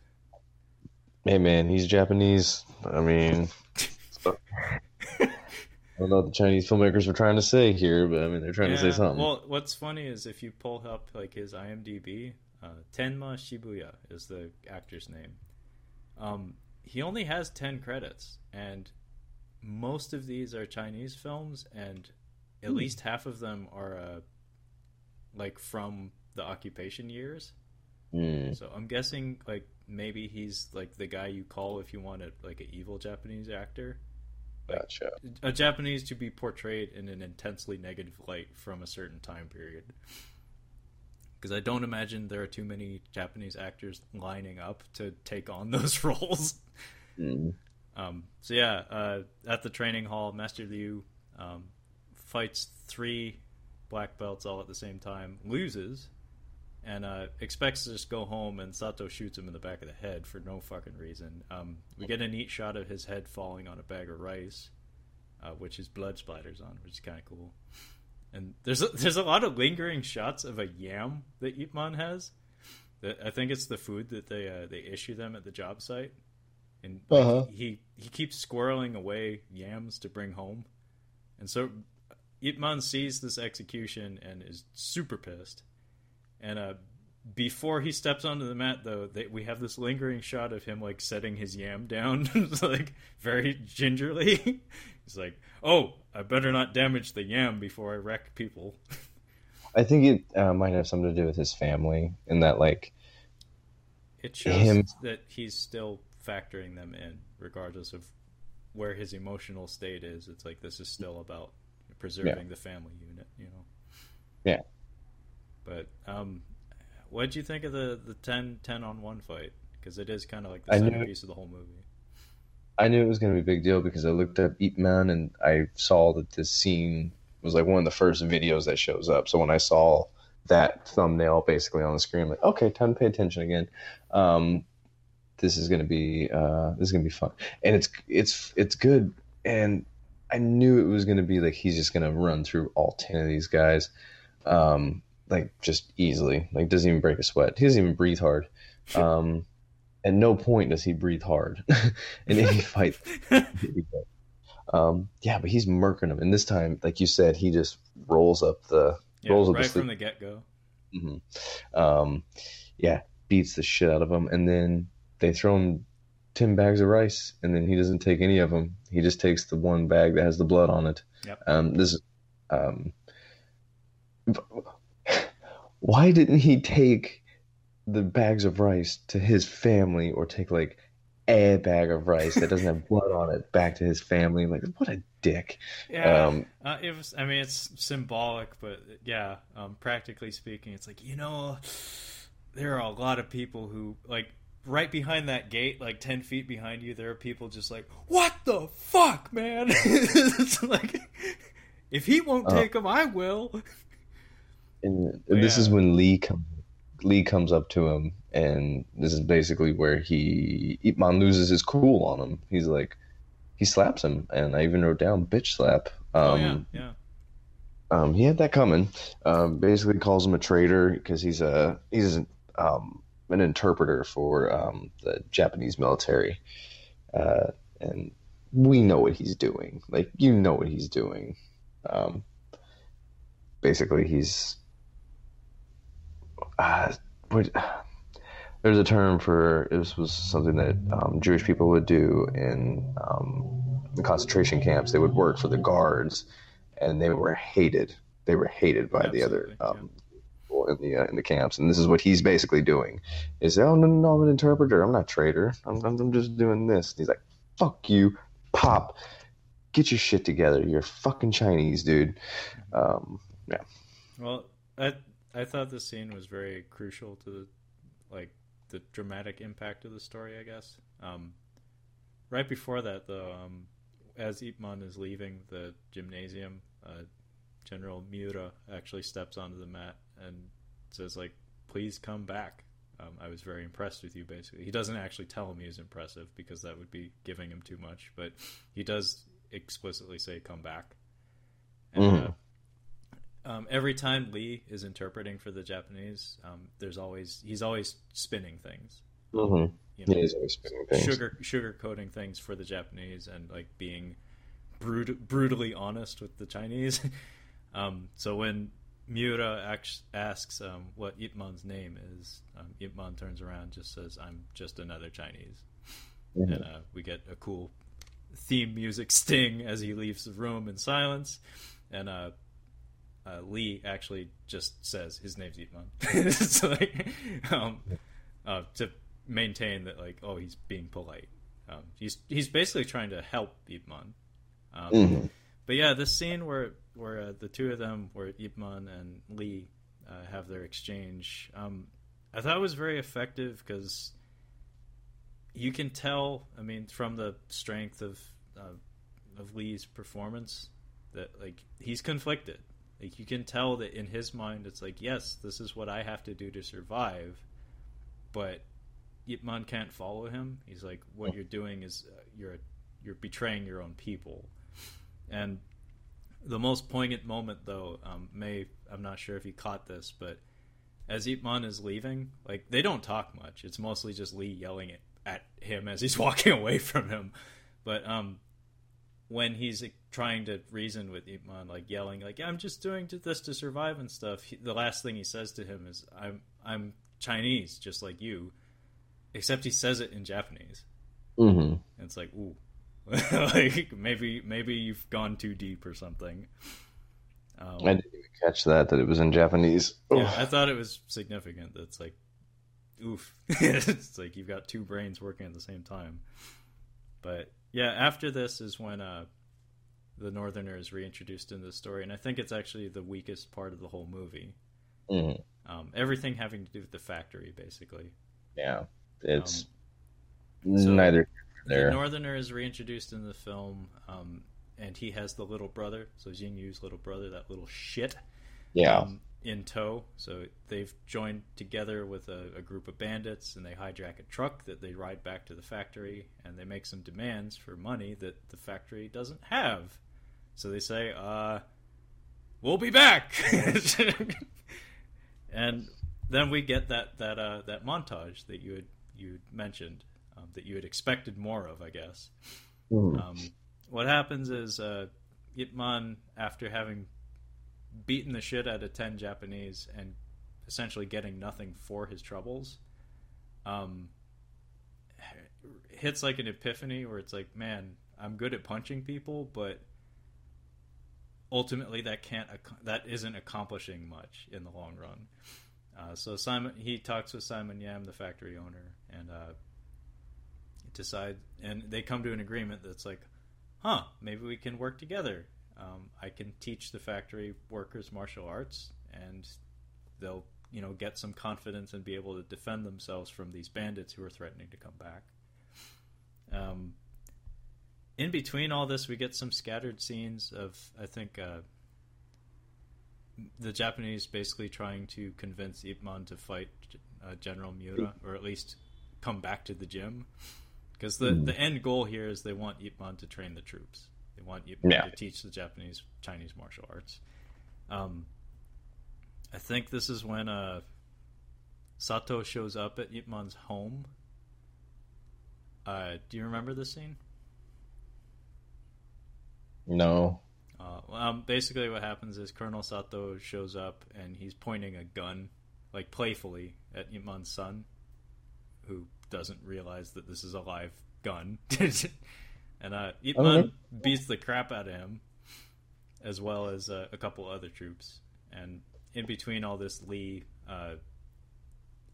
A: Hey, man, he's Japanese. I mean, I don't know what the Chinese filmmakers were trying to say here, but I mean, they're trying to say something.
B: Well, what's funny is if you pull up like his IMDb, uh, Tenma Shibuya is the actor's name. Um, he only has ten credits, and most of these are Chinese films, and at
A: Hmm.
B: least half of them are uh, like from the occupation years.
A: Hmm.
B: So I'm guessing like maybe he's like the guy you call if you want a like an evil Japanese actor
A: Gotcha.
B: a Japanese to be portrayed in an intensely negative light from a certain time period. Because I don't imagine there are too many Japanese actors lining up to take on those roles.
A: Hmm.
B: Um, so yeah, uh, at the training hall, Master Liu um, fights three black belts all at the same time, loses, and uh, expects to just go home. And Sato shoots him in the back of the head for no fucking reason. Um, we get a neat shot of his head falling on a bag of rice, uh, which his blood splatters on, which is kind of cool. And there's a, there's a lot of lingering shots of a yam that Ip Man has. That I think it's the food that they uh, they issue them at the job site, and
A: Uh-huh.
B: he he keeps squirreling away yams to bring home, and so Ip Man sees this execution and is super pissed. And uh, before he steps onto the mat, though, they, we have this lingering shot of him like setting his yam down, like very gingerly. He's like, "Oh, I better not damage the yam before I wreck people."
A: I think it uh, might have something to do with his family, and that like
B: It shows
A: Him-
B: that he's still factoring them in, regardless of where his emotional state is. It's like this is still about preserving the family unit, you know.
A: Yeah.
B: But um, what did you think of the the 10, 10 on one fight? Because it is kind of like the
A: I knew-
B: centerpiece of the whole movie.
A: I knew it was going to be a big deal because I looked up Ip Man and I saw that this scene was like one of the first videos that shows up. So when I saw that thumbnail basically on the screen, I'm like, okay, time to pay attention again. Um, this is going to be uh, this is going to be fun, and it's it's it's good. And I knew it was going to be like he's just going to run through all ten of these guys, um, like just easily. Like doesn't even break a sweat. He doesn't even breathe hard. Um, at no point does he breathe hard in any fight. Um, yeah, but he's murking him, and this time, like you said, he just rolls up the
B: yeah,
A: rolls up the
B: from the get go.
A: hmm Um, yeah, beats the shit out of him, and then they throw him ten bags of rice, and then he doesn't take any of them. He just takes the one bag that has the blood on it.
B: Yep.
A: Um, this, um, why didn't he take the bags of rice to his family, or take like a bag of rice that doesn't have blood on it back to his family? Like, what a dick.
B: Yeah,
A: Um,
B: uh, it was. I mean, it's symbolic, but yeah, um, practically speaking, it's like you know, there are a lot of people who like right behind that gate, like ten feet behind you. There are people just like, "What the fuck, man?" it's like, if he won't
A: Uh,
B: take him, I will.
A: And
B: Oh,
A: this is when Lee comes Lee comes up to him, and this is basically where he Ip Man loses his cool on him. He's like, he slaps him, and I even wrote down bitch slap. Um,
B: oh yeah, yeah.
A: um, he had that coming. Um, basically calls him a traitor because he's a he's um, an interpreter for um, the Japanese military, uh, and we know what he's doing. Like you know what he's doing. Um, basically, he's uh, what, there's a term for this was something that um, Jewish people would do in um, the concentration camps. They would work for the guards, and they were hated. They were hated by the other um, in the uh, in the camps, and this is what he's basically doing: is oh no, no, I'm an interpreter. I'm not a traitor. I'm, I'm, just doing this. And he's like, fuck you, pop. Get your shit together. You're fucking Chinese, dude. Um, yeah.
B: Well, I I thought this scene was very crucial to the like the dramatic impact of the story. I guess. Um, right before that, though, um, as Ip Man is leaving the gymnasium, uh, General Miura actually steps onto the mat and says, "Like, please come back." Um, I was very impressed with you. Basically, he doesn't actually tell him he's impressive because that would be giving him too much, but he does explicitly say, "Come back." And,
A: Mhm.
B: uh, um, every time Lee is interpreting for the Japanese, um, there's always he's always spinning things.
A: Mm-hmm.
B: You know,
A: He is always spinning things.
B: sugar sugar coating things for the Japanese and like being brut- brutally honest with the Chinese. um, so when Miura asks um, what Ip Man's name is, um, Ip Man turns around just says, "I'm just another Chinese,"
A: Mhm.
B: and uh, we get a cool theme music sting as he leaves the room in silence, and uh, uh, Lee actually just says his name's Ip Man. it's like um, uh, to maintain that like oh he's being polite. Um, he's he's basically trying to help Ip Man. Um,
A: Mhm.
B: But yeah, this scene where where uh, the two of them, where Ip Man and Lee uh, have their exchange, um, I thought was very effective because you can tell. I mean, from the strength of uh, of Lee's performance, that like he's conflicted. Like you can tell that in his mind, it's like, yes, this is what I have to do to survive, but Ip Man can't follow him. He's like, what you're doing is uh, you're you're betraying your own people. And the most poignant moment, though, um, May, I'm not sure if you caught this, but as Ip Man is leaving, like they don't talk much. It's mostly just Lee yelling at, at him as he's walking away from him. But um, when he's like, trying to reason with Ip Man, like yelling, like "I'm just doing this to survive" and stuff, he, the last thing he says to him is, "I'm I'm Chinese, just like you," except he says it in Japanese.
A: Mhm.
B: And it's like, ooh, like maybe maybe you've gone too deep or something. Um,
A: I didn't even catch that that it was in Japanese.
B: yeah, I thought it was significant. That's like, oof. it's like you've got two brains working at the same time. But yeah, after this is when uh, the Northerner is reintroduced in the story, and I think it's actually the weakest part of the whole movie.
A: Mhm.
B: Um, everything having to do with the factory, basically.
A: Yeah, it's
B: Um, so-
A: neither
B: The. Northerner is reintroduced in the film, um, and he has the little brother, so Jing Yu's little brother, that little shit,
A: yeah,
B: um, in tow. So they've joined together with a, a group of bandits, and they hijack a truck that they ride back to the factory, and they make some demands for money that the factory doesn't have. So they say, uh, "We'll be back," and then we get that that uh, that montage that you had you mentioned um, that you had expected more of, I guess.
A: Mhm.
B: Um, what happens is uh, Man, after having beaten the shit out of ten Japanese and essentially getting nothing for his troubles, um, hits like an epiphany where it's like, man, I'm good at punching people, but ultimately that can't that isn't accomplishing much in the long run. Uh, so Simon he talks with Simon Yam, the factory owner, and uh, decide and they come to an agreement that's like, huh, maybe we can work together. Um, I can teach the factory workers martial arts, and they'll you know get some confidence and be able to defend themselves from these bandits who are threatening to come back. Um, in between all this, we get some scattered scenes of I think uh, the Japanese basically trying to convince Ip Man to fight uh, General Miura, or at least come back to the gym. Because the,
A: Mm.
B: the end goal here is they want Ip Man to train the troops. They want Ip Man
A: Yeah.
B: to teach the Japanese Chinese martial arts. Um, I think this is when uh, Sato shows up at Ip Man's home. Uh, do you remember this scene?
A: no.
B: Uh, well, um, basically, what happens is Colonel Sato shows up and he's pointing a gun, like playfully, at Ip Man's son, who doesn't realize that this is a live gun. and uh, Ip Man
A: Okay.
B: beats the crap out of him, as well as uh, a couple other troops. And in between all this, Lee, uh,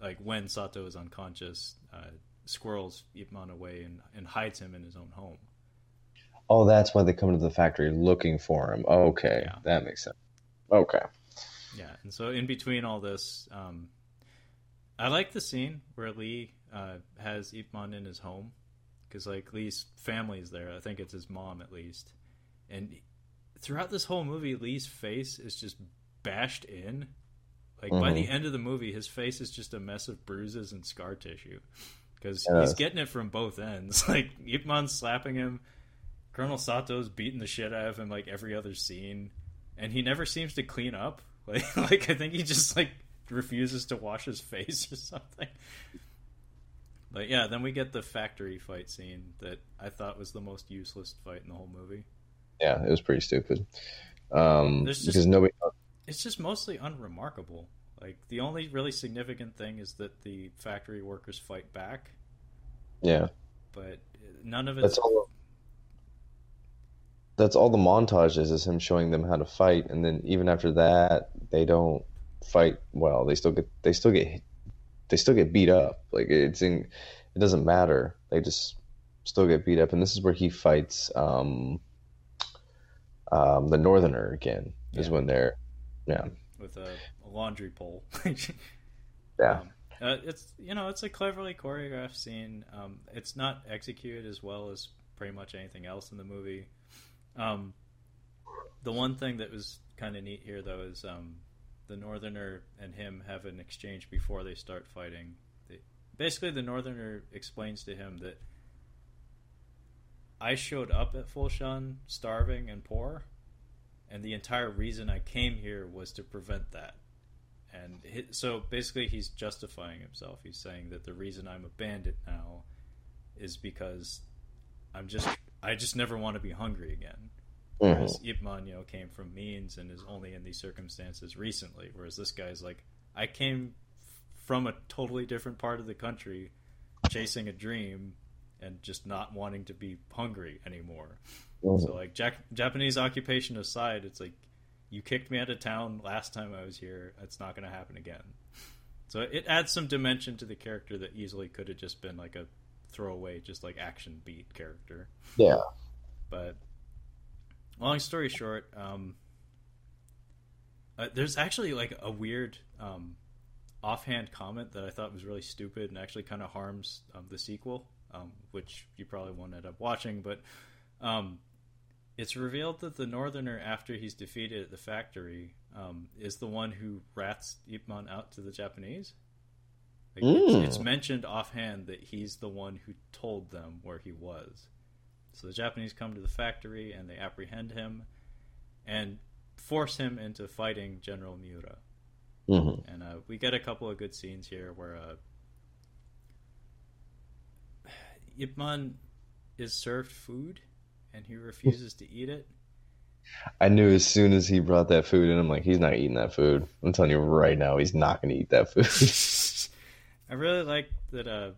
B: like when Sato is unconscious, uh, squirrels Ip Man away and, and hides him in his own home.
A: Oh, that's why they come to the factory looking for him. Okay,
B: Yeah.
A: that makes sense. Okay.
B: Yeah, and so in between all this, um, I like the scene where Lee uh, has Ip Man in his home because like Lee's family is there. I think it's his mom at least, and throughout this whole movie, Lee's face is just bashed in. Like mm-hmm. by the end of the movie, his face is just a mess of bruises and scar tissue because yes. he's getting it from both ends. Like Ip Man's slapping him, Colonel Sato's beating the shit out of him like every other scene, and he never seems to clean up. Like, like I think he just like refuses to wash his face or something. But yeah, then we get the factory fight scene that I thought was the most useless fight in the whole movie.
A: Yeah, it was pretty stupid. Um, just, because nobody.
B: It's just mostly unremarkable. Like the only really significant thing is that the factory workers fight back.
A: Yeah.
B: But none of it.
A: That's all. That's all the montages is, is him showing them how to fight, and then even after that, they don't fight well. They still get they still get they still get beat up. Like it's in, it doesn't matter. They just still get beat up, and this is where he fights um, um, the Northerner again. Is when they're yeah
B: with a, a laundry pole.
A: yeah.
B: Um, uh, it's you know it's a cleverly choreographed scene. Um, it's not executed as well as pretty much anything else in the movie. Um, the one thing that was kind of neat here though is um, the Northerner and him have an exchange before they start fighting. They, basically, the Northerner explains to him that I showed up at Foshan starving and poor, and the entire reason I came here was to prevent that. And so basically, he's justifying himself. He's saying that the reason I'm a bandit now is because I'm just I just never want to be hungry again. Mm-hmm. Ip Man, you know, came from means and is only in these circumstances recently. Whereas this guy's like, I came from a totally different part of the country, chasing a dream, and just not wanting to be hungry anymore. Mm-hmm. So, like, Jack- Japanese occupation aside, it's like you kicked me out of town last time I was here. It's not going to happen again. So it adds some dimension to the character that easily could have just been like a throwaway, just like action beat character.
A: Yeah.
B: But long story short, um, uh, there's actually like a weird um, offhand comment that I thought was really stupid and actually kind of harms um, the sequel, um, which you probably won't end up watching. But um, it's revealed that the Northerner, after he's defeated at the factory, um, is the one who rats Ip Man out to the Japanese. Like, mm. it's, it's mentioned offhand that he's the one who told them where he was. So the Japanese come to the factory and they apprehend him and force him into fighting General Miura. Mm-hmm. And uh, we get a couple of good scenes here where uh, Ip Man is served food and he refuses to eat it.
A: I knew as soon as he brought that food in, I'm like, he's not eating that food. I'm telling you right now, he's not going to eat that food.
B: I really like that uh,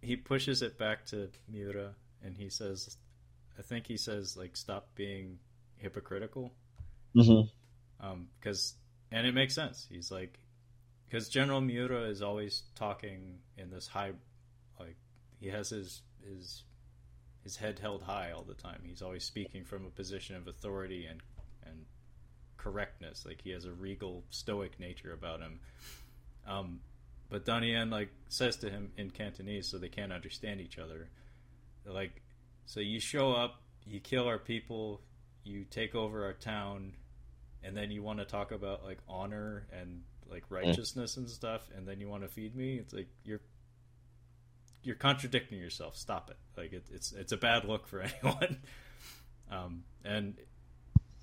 B: he pushes it back to Miura and he says, I think he says like stop being hypocritical.
A: Mm-hmm.
B: Um, because and it makes sense. He's like, because General Miura is always talking in this high, like he has his his his head held high all the time. He's always speaking from a position of authority and and correctness. Like he has a regal, stoic nature about him. Um, but Donnie like says to him in Cantonese, so they can't understand each other like so you show up you kill our people you take over our town and then you want to talk about like honor and like mm. righteousness and stuff and then you want to feed me? It's like you're you're contradicting yourself. Stop it. Like it, it's it's a bad look for anyone. Um, and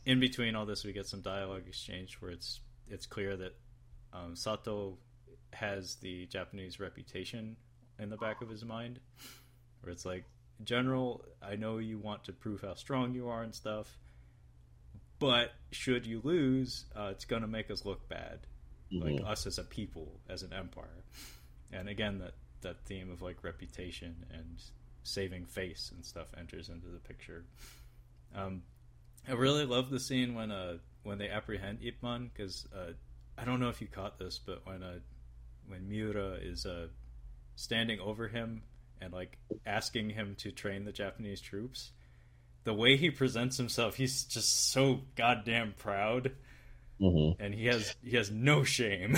B: in between all this we get some dialogue exchange where it's it's clear that um, sato has the japanese reputation in the back of his mind where it's like general, I know you want to prove how strong you are and stuff, but should you lose, uh, it's going to make us look bad, mm-hmm. like us as a people, as an empire. And again, that that theme of like reputation and saving face and stuff enters into the picture. Um, I really love the scene when uh when they apprehend Ip Man because uh, I don't know if you caught this, but when uh when Miura is uh standing over him and like asking him to train the Japanese troops. The way he presents himself, he's just so goddamn proud,
A: mm-hmm.
B: and he has he has no shame.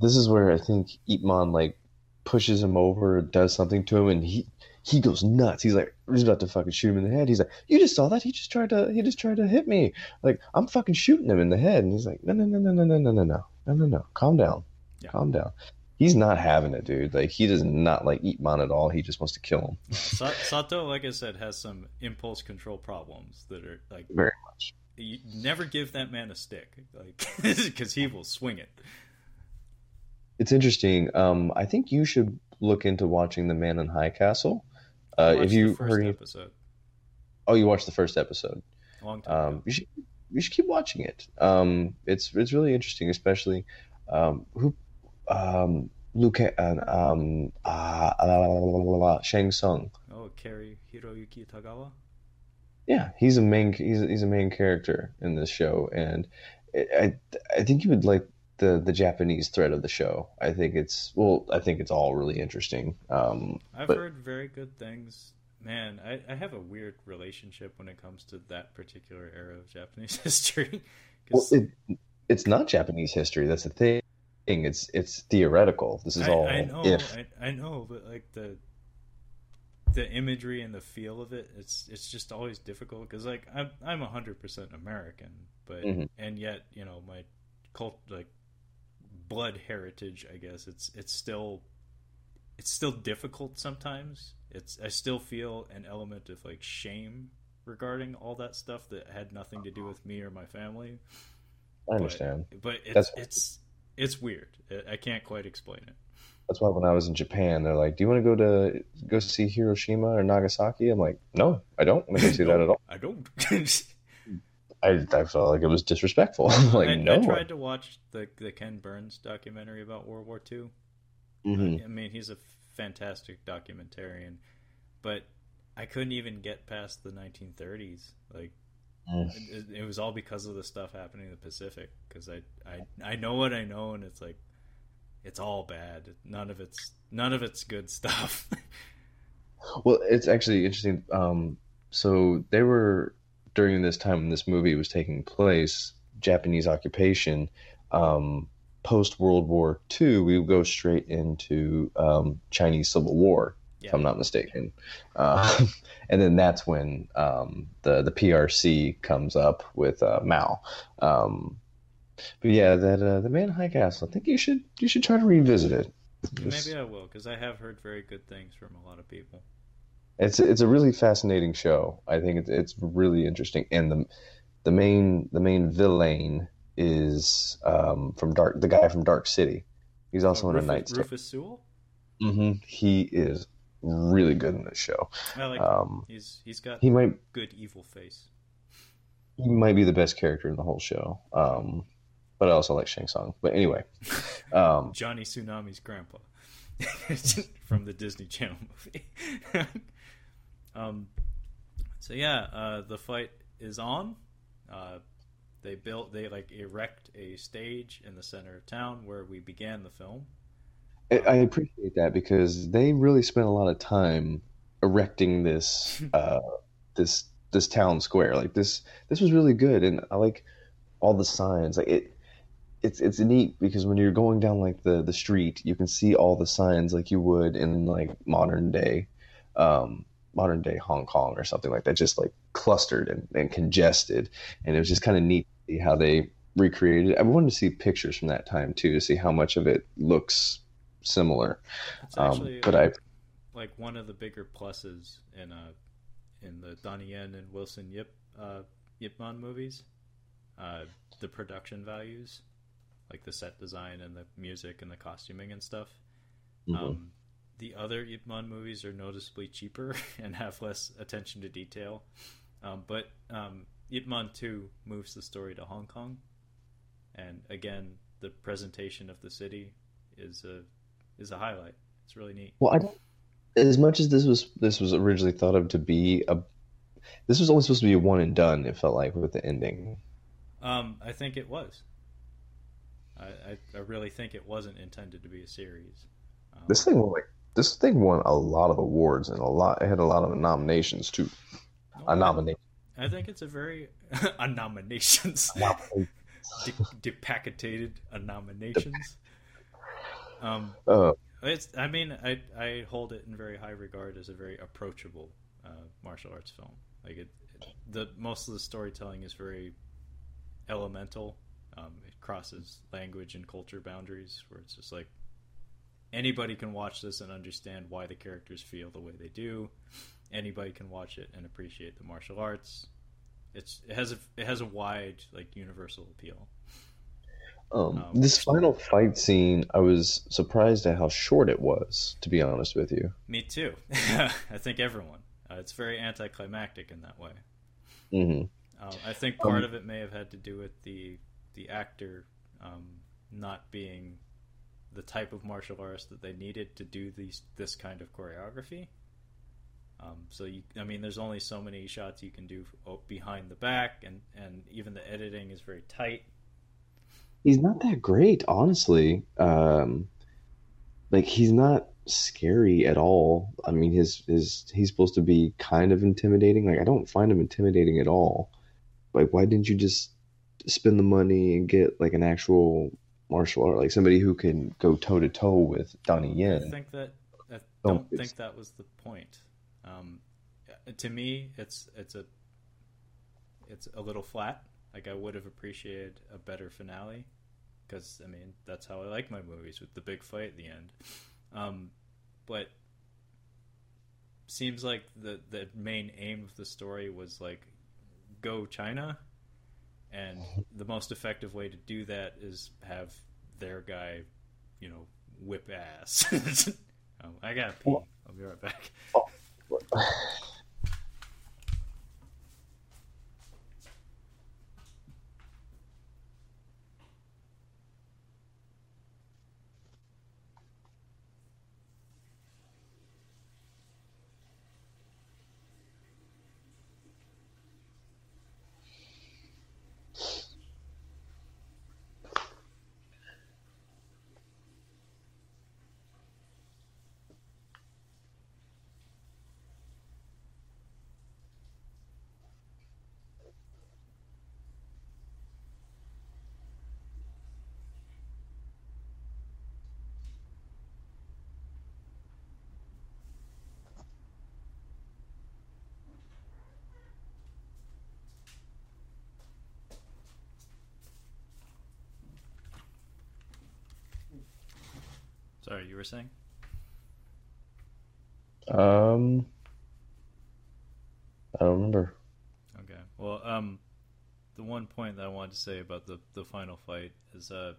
A: this is where I think Ip Man like pushes him over, does something to him, and he he goes nuts. He's like, he's about to fucking shoot him in the head. He's like, you just saw that? He just tried to, he just tried to hit me. Like, I'm fucking shooting him in the head. And he's like, no, no, no, no, no, no, no, no, no, no, no, no. Calm down,
B: Yeah.
A: calm down. He's not having it, dude. Like, he does not like Ip Man at all. He just wants to kill him
B: Sato, like I said, has some impulse control problems that are like
A: very much.
B: you never give that man a stick, like because he will swing it.
A: It's interesting. Um, I think you should look into watching The Man in High Castle. Uh,
B: Watched
A: if
B: the
A: you
B: first
A: heard, any-
B: episode,
A: oh, you watched the first episode.
B: a long time.
A: Um, you should you should keep watching it. Um, it's it's really interesting, especially um, who um, Luke and um, uh, la, la, Shang Tsung.
B: Oh, Kerry Hiroyuki Tagawa.
A: Yeah, he's a main he's he's a main character in this show, and I I think you would like the the Japanese thread of the show. I think it's well, I think it's all really interesting. Um,
B: I've
A: but
B: heard very good things. Man, I, I have a weird relationship when it comes to that particular era of Japanese history.
A: well,
B: 'Cause
A: it, it's not Japanese history. That's the thing. It's it's theoretical. This is
B: I,
A: all
B: I know,
A: if.
B: I, I know, but like the the imagery and the feel of it, it's it's just always difficult because like I'm I'm hundred percent American, but
A: Mhm.
B: and yet you know my cult like blood heritage, I guess it's it's still it's still difficult sometimes. It's I still feel an element of like shame regarding all that stuff that had nothing to do with me or my family.
A: I understand.
B: But it's
A: That's-
B: it's it's weird. I- can't quite explain it.
A: That's why when I was in Japan, they're like, "Do you want to go to go see Hiroshima or Nagasaki?" I'm like, "No, I don't want to go see that at all."
B: I don't.
A: I, I felt like it was disrespectful. I'm like,
B: I,
A: no.
B: I tried to watch the the Ken Burns documentary about World War II.
A: Mhm.
B: I mean, he's a fantastic documentarian, but I couldn't even get past the 1930s. Like. It, it was all because of the stuff happening in the Pacific. Because I, I I know what I know, and it's like it's all bad. None of it's none of it's good stuff.
A: Well, it's actually interesting. Um, so they were during this time when this movie was taking place, Japanese occupation. Um, Post World War II, we would go straight into um, Chinese Civil War,
B: Yeah.
A: if I'm not mistaken. Uh, and then that's when um, the the PRC comes up with uh, Mao. Um, but yeah, that uh, the Man in High Castle. I think you should you should try to revisit it. It's-
B: Maybe I will, because I have heard very good things from a lot of people.
A: It's it's a really fascinating show. I think it's it's really interesting, and the the main the main villain is um, from Dark the guy from Dark City. He's also
B: Oh,
A: in a
B: Rufus,
A: Knight's Tale.
B: Rufus Sewell.
A: hmm He is really good in this show.
B: I like.
A: Um,
B: He's he's got
A: he might
B: good evil face.
A: he might be the best character in the whole show. Um, but I also like Shang Tsung. But anyway, um,
B: Johnny Tsunami's grandpa from the Disney Channel movie. um, so yeah, uh, the fight is on. Uh, they built, they like erect a stage in the center of town where we began the film.
A: I, appreciate that because they really spent a lot of time erecting this uh, this this town square. Like this this was really good, and I like all the signs. Like it. It's it's neat because when you're going down like the the street, you can see all the signs like you would in like modern day, um, modern day Hong Kong or something like that, just like clustered and, and congested. And it was just kind of neat to see how they recreated. it. I wanted to see pictures from that time too to see how much of it looks similar. Um,
B: actually
A: but I
B: like one of the bigger pluses in uh in the Donnie Yen and Wilson Yip uh, Yip Man movies. Uh, the production values, like the set design and the music and the costuming and stuff.
A: mhm.
B: Um, the other Ip Man movies are noticeably cheaper and have less attention to detail. Um, but um, Ip Man 2 moves the story to Hong Kong. And again, the presentation of the city is a is a highlight. It's really neat.
A: Well, I don't. As much as this was this was originally thought of to be a, this was only supposed to be a one and done. It felt like with the ending.
B: Um, I think it was. I, I, I really think it wasn't intended to be a series. Um,
A: This thing won like this thing won a lot of awards and a lot. It had a lot of nominations too.
B: no,
A: A nomination.
B: I think it's a very a nominations. De- depacketated a nominations. Um,
A: Uh,
B: It's. I mean, I I hold it in very high regard as a very approachable uh, martial arts film. Like it, it, the most of the storytelling is very elemental. Um, it crosses language and culture boundaries, where it's just like anybody can watch this and understand why the characters feel the way they do. Anybody can watch it and appreciate the martial arts. It's it has a it has a wide like universal appeal.
A: Um, um, this final fight scene, I was surprised at how short it was. To be honest with you,
B: me too. I think everyone. Uh, it's very anticlimactic in that way.
A: Mm-hmm.
B: Uh, I think part um, of it may have had to do with the the actor um, not being the type of martial artist that they needed to do these this kind of choreography. Um, so you, I mean, there's only so many shots you can do behind the back, and and even the editing is very tight
A: he's not that great, honestly. Um, like he's not scary at all. I mean, his his he's supposed to be kind of intimidating. Like I don't find him intimidating at all. Like why didn't you just spend the money and get like an actual martial art, like somebody who can go toe to toe with Donnie Yen?
B: I think that I don't oh, think that was the point. Um, to me, it's it's a it's a little flat. Like I would have appreciated a better finale, because I mean that's how I like my movies with the big fight at the end. Um, but seems like the the main aim of the story was like go China, and the most effective way to do that is have their guy, you know, whip ass. oh, I gotta pee. I'll be right back. Sorry, you were saying?
A: Um, I don't remember.
B: Okay. Well, um, the one point that I wanted to say about the the final fight is uh,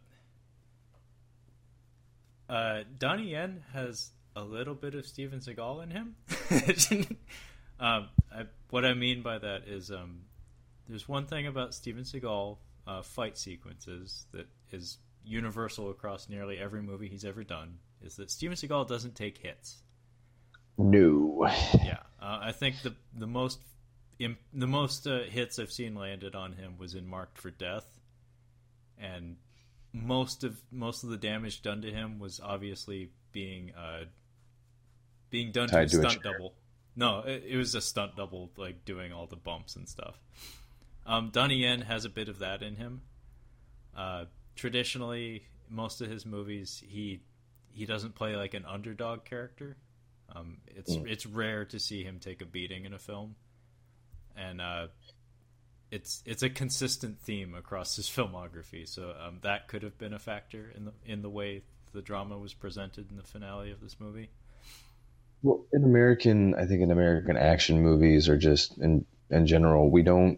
B: uh, Donnie Yen has a little bit of Steven Seagal in him. um, I, what I mean by that is, um, there's one thing about Steven Seagal uh, fight sequences that is universal across nearly every movie he's ever done is that Steven Seagal doesn't take hits.
A: No.
B: Yeah, uh, I think the the most the most uh, hits I've seen landed on him was in Marked for Death, and most of most of the damage done to him was obviously being uh, being done Tied to a stunt double. No, it, it, was a stunt double, like doing all the bumps and stuff. Um, Donnie Yen has a bit of that in him. Uh, traditionally, most of his movies, he he doesn't play like an underdog character. Um, it's mm. it's rare to see him take a beating in a film, and uh, it's it's a consistent theme across his filmography. So um, that could have been a factor in the in the way the drama was presented in the finale of this movie.
A: Well, in American, I think in American action movies or just in in general, we don't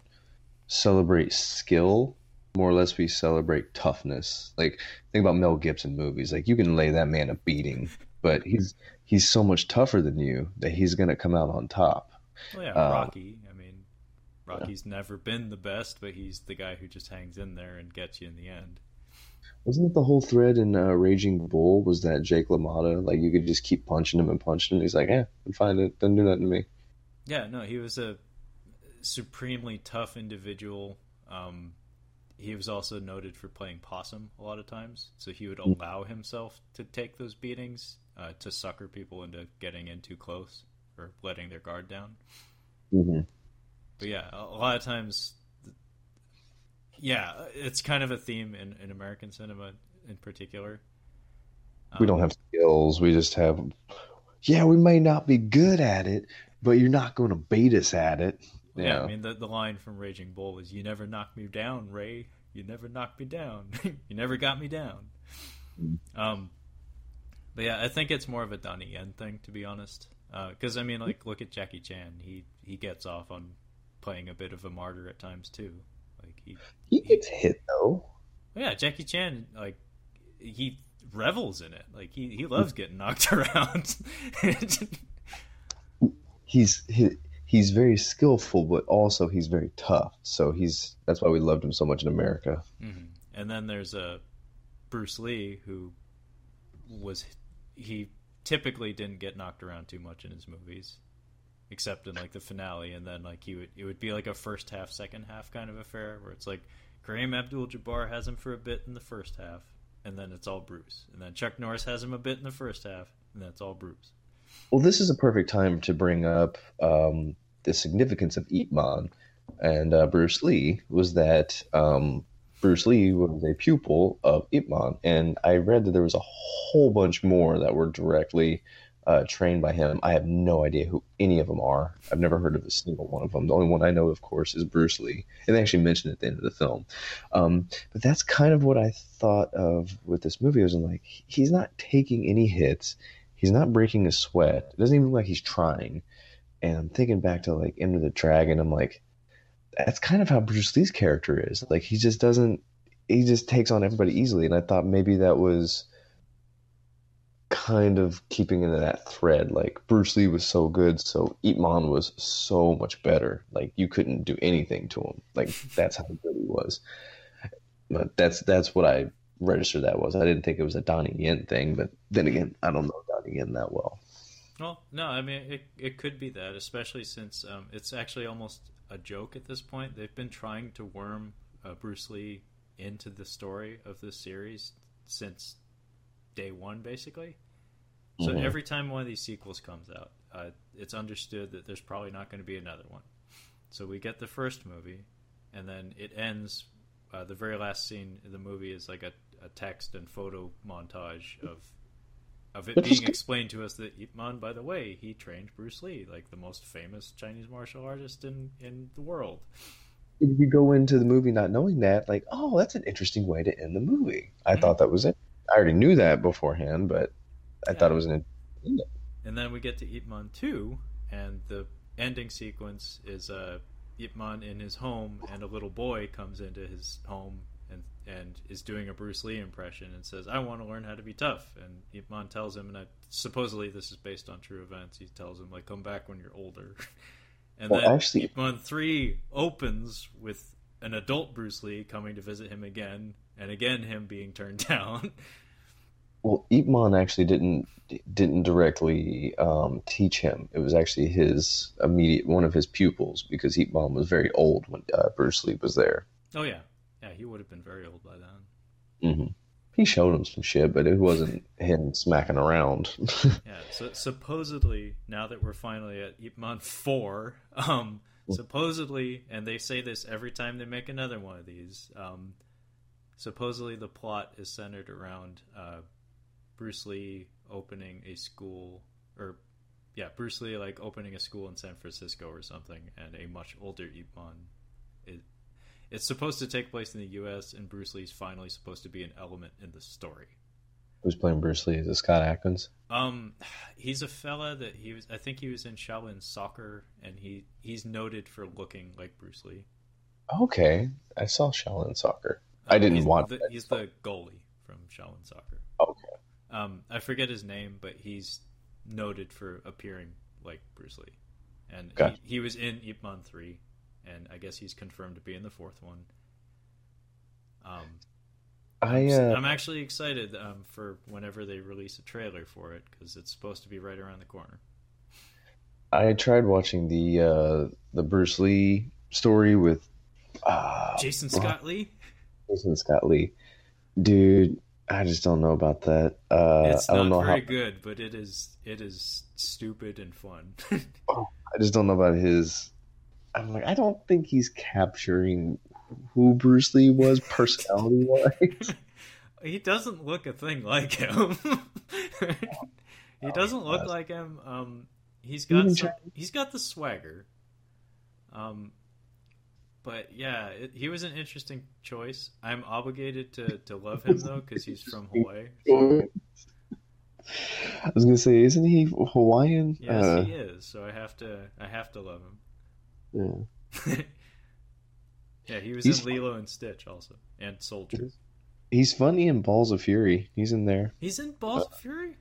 A: celebrate skill more or less we celebrate toughness. Like think about Mel Gibson movies. Like you can lay that man a beating, but he's he's so much tougher than you that he's gonna come out on top.
B: Well, yeah, um, Rocky. I mean, Rocky's yeah. never been the best, but he's the guy who just hangs in there and gets you in the end.
A: Wasn't it the whole thread in uh, Raging Bull? Was that Jake LaMotta? Like you could just keep punching him and punching him. He's like, "Yeah, I'm fine. It doesn't do nothing to me."
B: Yeah, no, he was a supremely tough individual. Um, he was also noted for playing possum a lot of times, so he would hmm. allow himself to take those beatings uh, to sucker people into getting in too close or letting their guard down.
A: Mm-hmm.
B: But yeah, a lot of times, yeah, it's kind of a theme in, in American cinema in particular.
A: we don't
B: Um,
A: have skills. We just have. Yeah, we may not be good at it, but you're not going to beat us at it.
B: Yeah, I mean the the line from Raging Bull is "You never knocked me down, Ray. You never knocked me down. you never got me down."
A: Mm.
B: Um, but yeah, I think it's more of a Donnie Yen thing, to be honest. Because I mean, like, look at Jackie Chan. He he gets off on playing a bit of a martyr at times too. Like he,
A: he gets hit though.
B: yeah, Jackie Chan, like he revels in it. Like he he loves getting knocked around.
A: He's he, he's very skillful, but also he's very tough. So he's that's why we loved him so much in America.
B: hmm And then there's a Bruce Lee who was he typically didn't get knocked around too much in his movies, except in like the finale, and then like he would it would be like a first half, second half kind of affair where it's like Kareem Abdul-Jabbar has him for a bit in the first half, and then it's all Bruce, and then Chuck Norris has him a bit in the first half, and that's all Bruce.
A: Well, this is a perfect time to bring up um, the significance of Ip Man and uh, Bruce Lee. Was that um, Bruce Lee was a pupil of Ip Man, and I read that there was a whole bunch more that were directly uh, trained by him. I have no idea who any of them are. I've never heard of a single one of them. The only one I know, of course, is Bruce Lee, and they actually mentioned it at the end of the film. Um, but that's kind of what I thought of with this movie. I was like, he's not taking any hits. He's not breaking a sweat. It doesn't even look like he's trying. And I'm thinking back to like Enter the Dragon. I'm like, that's kind of how Bruce Lee's character is. Like he just doesn't. He just takes on everybody easily. And I thought maybe that was kind of keeping into that thread. Like Bruce Lee was so good, so Man was so much better. Like you couldn't do anything to him. Like that's how good he was. But that's that's what I registered that was. I didn't think it was a Donnie Yen thing, but then again, I don't know Donnie Yen that well.
B: Well, no, I mean it. It could be that, especially since um, it's actually almost a joke at this point. They've been trying to worm uh, Bruce Lee into the story of this series since day one, basically. So
A: Mhm.
B: every time one of these sequels comes out, uh, it's understood that there's probably not going to be another one. So we get the first movie, and then it ends. Uh, the very last scene in the movie is like a, a text and photo montage of of it being explained to us that Ip Man, by the way, he trained Bruce Lee, like the most famous Chinese martial artist in in the world.
A: If you go into the movie not knowing that, like, oh, that's an interesting way to end the movie. I
B: Mhm.
A: thought that was it. I already knew that beforehand, but I
B: Yeah.
A: thought it was an.
B: And then we get to Ip Man 2, and the ending sequence is uh, Ip Man in his home, and a little boy comes into his home and, and is doing a Bruce Lee impression and says, I want to learn how to be tough. And Ip Man tells him, and I, supposedly this is based on true events, he tells him, like, come back when you're older. and
A: Well,
B: then
A: actually-
B: Ip Man 3 opens with an adult Bruce Lee coming to visit him again, and again him being turned down.
A: Well, Ip Man actually didn't didn't directly um, teach him. It was actually his immediate one of his pupils because Ip Man was very old when uh, Bruce Lee was there.
B: oh, yeah. Yeah, he would have been very old by then.
A: Mm-hmm. He showed him some shit, but it wasn't him smacking around.
B: Yeah, so supposedly now that we're finally at Ip Man four, um, supposedly, and they say this every time they make another one of these. Um, supposedly, the plot is centered around uh, Bruce Lee opening a school, or yeah, Bruce Lee like opening a school in San Francisco or something, and a much older Ip Man. It, it's supposed to take place in the U.S., and Bruce Lee's finally supposed to be an element in the story.
A: Who's playing Bruce Lee? Is it Scott Adkins?
B: Um, he's a fella that he was. I think he was in Shaolin Soccer, and he he's noted for looking like Bruce Lee.
A: Okay, I saw Shaolin Soccer. I didn't want.
B: The, he's the goalie from Shaolin Soccer.
A: Okay.
B: Um, I forget his name, but he's noted for appearing like Bruce Lee, and
A: Gotcha.
B: he, he was in Ip Man three, and I guess he's confirmed to be in the fourth one. Um,
A: I
B: I'm,
A: uh,
B: I'm actually excited um, for whenever they release a trailer for it because it's supposed to be right around the corner.
A: I tried watching the uh, the Bruce Lee story with uh,
B: Jason Scott Lee.
A: Jason Scott Lee. Dude, I just don't know about that. Uh,
B: it's
A: I don't
B: not
A: know
B: very
A: how.
B: good, but it is it is stupid and fun.
A: I just don't know about his. I'm like, I don't think he's capturing who Bruce Lee was personality wise.
B: he doesn't look a thing like him. he doesn't look like him. Um, he's got some, he's got the swagger. Um, but yeah, it, he was an interesting choice. I'm obligated to, to love him though because he's from Hawaii. so-
A: I was gonna say, isn't he Hawaiian?
B: yes,
A: Uh,
B: he is. So I have to I have to love him.
A: Yeah.
B: yeah, he was
A: He's
B: in Lilo and Stitch also, and Soldier.
A: He's funny in Balls of Fury. He's in there.
B: He's in Balls of Fury.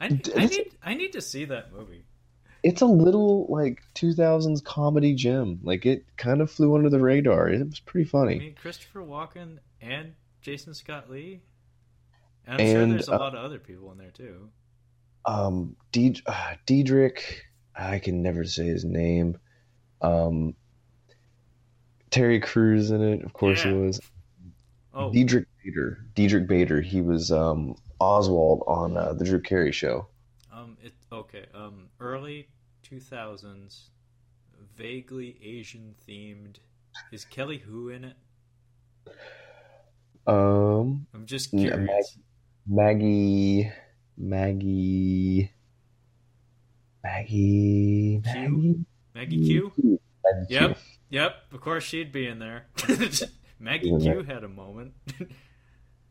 B: I, I need I need to see that movie.
A: It's a little like 2000s comedy gem. Like it kind of flew under the radar. It was pretty
B: I
A: funny.
B: mean, Christopher Walken and Jason Scott Lee. And I'm sure there's a
A: uh,
B: lot of other people in there too.
A: Um, uh, Diedrich, I can never say his name. Um, Terry Crews in it, of course
B: Yeah.
A: was.
B: Oh,
A: Diedrich Bader. Diedrich Bader. He was um Oswald on uh, the Drew Carey Show.
B: um, it okay. Um, early 2000s, vaguely Asian themed. Is Kelly Hu in it?
A: Um,
B: I'm just curious.
A: Maggie, Maggie, Maggie,
B: Q?
A: Maggie.
B: Maggie Q.
A: Maggie
B: Yep,
A: Q.
B: yep. Of course she'd be in there. Maggie Q had a moment.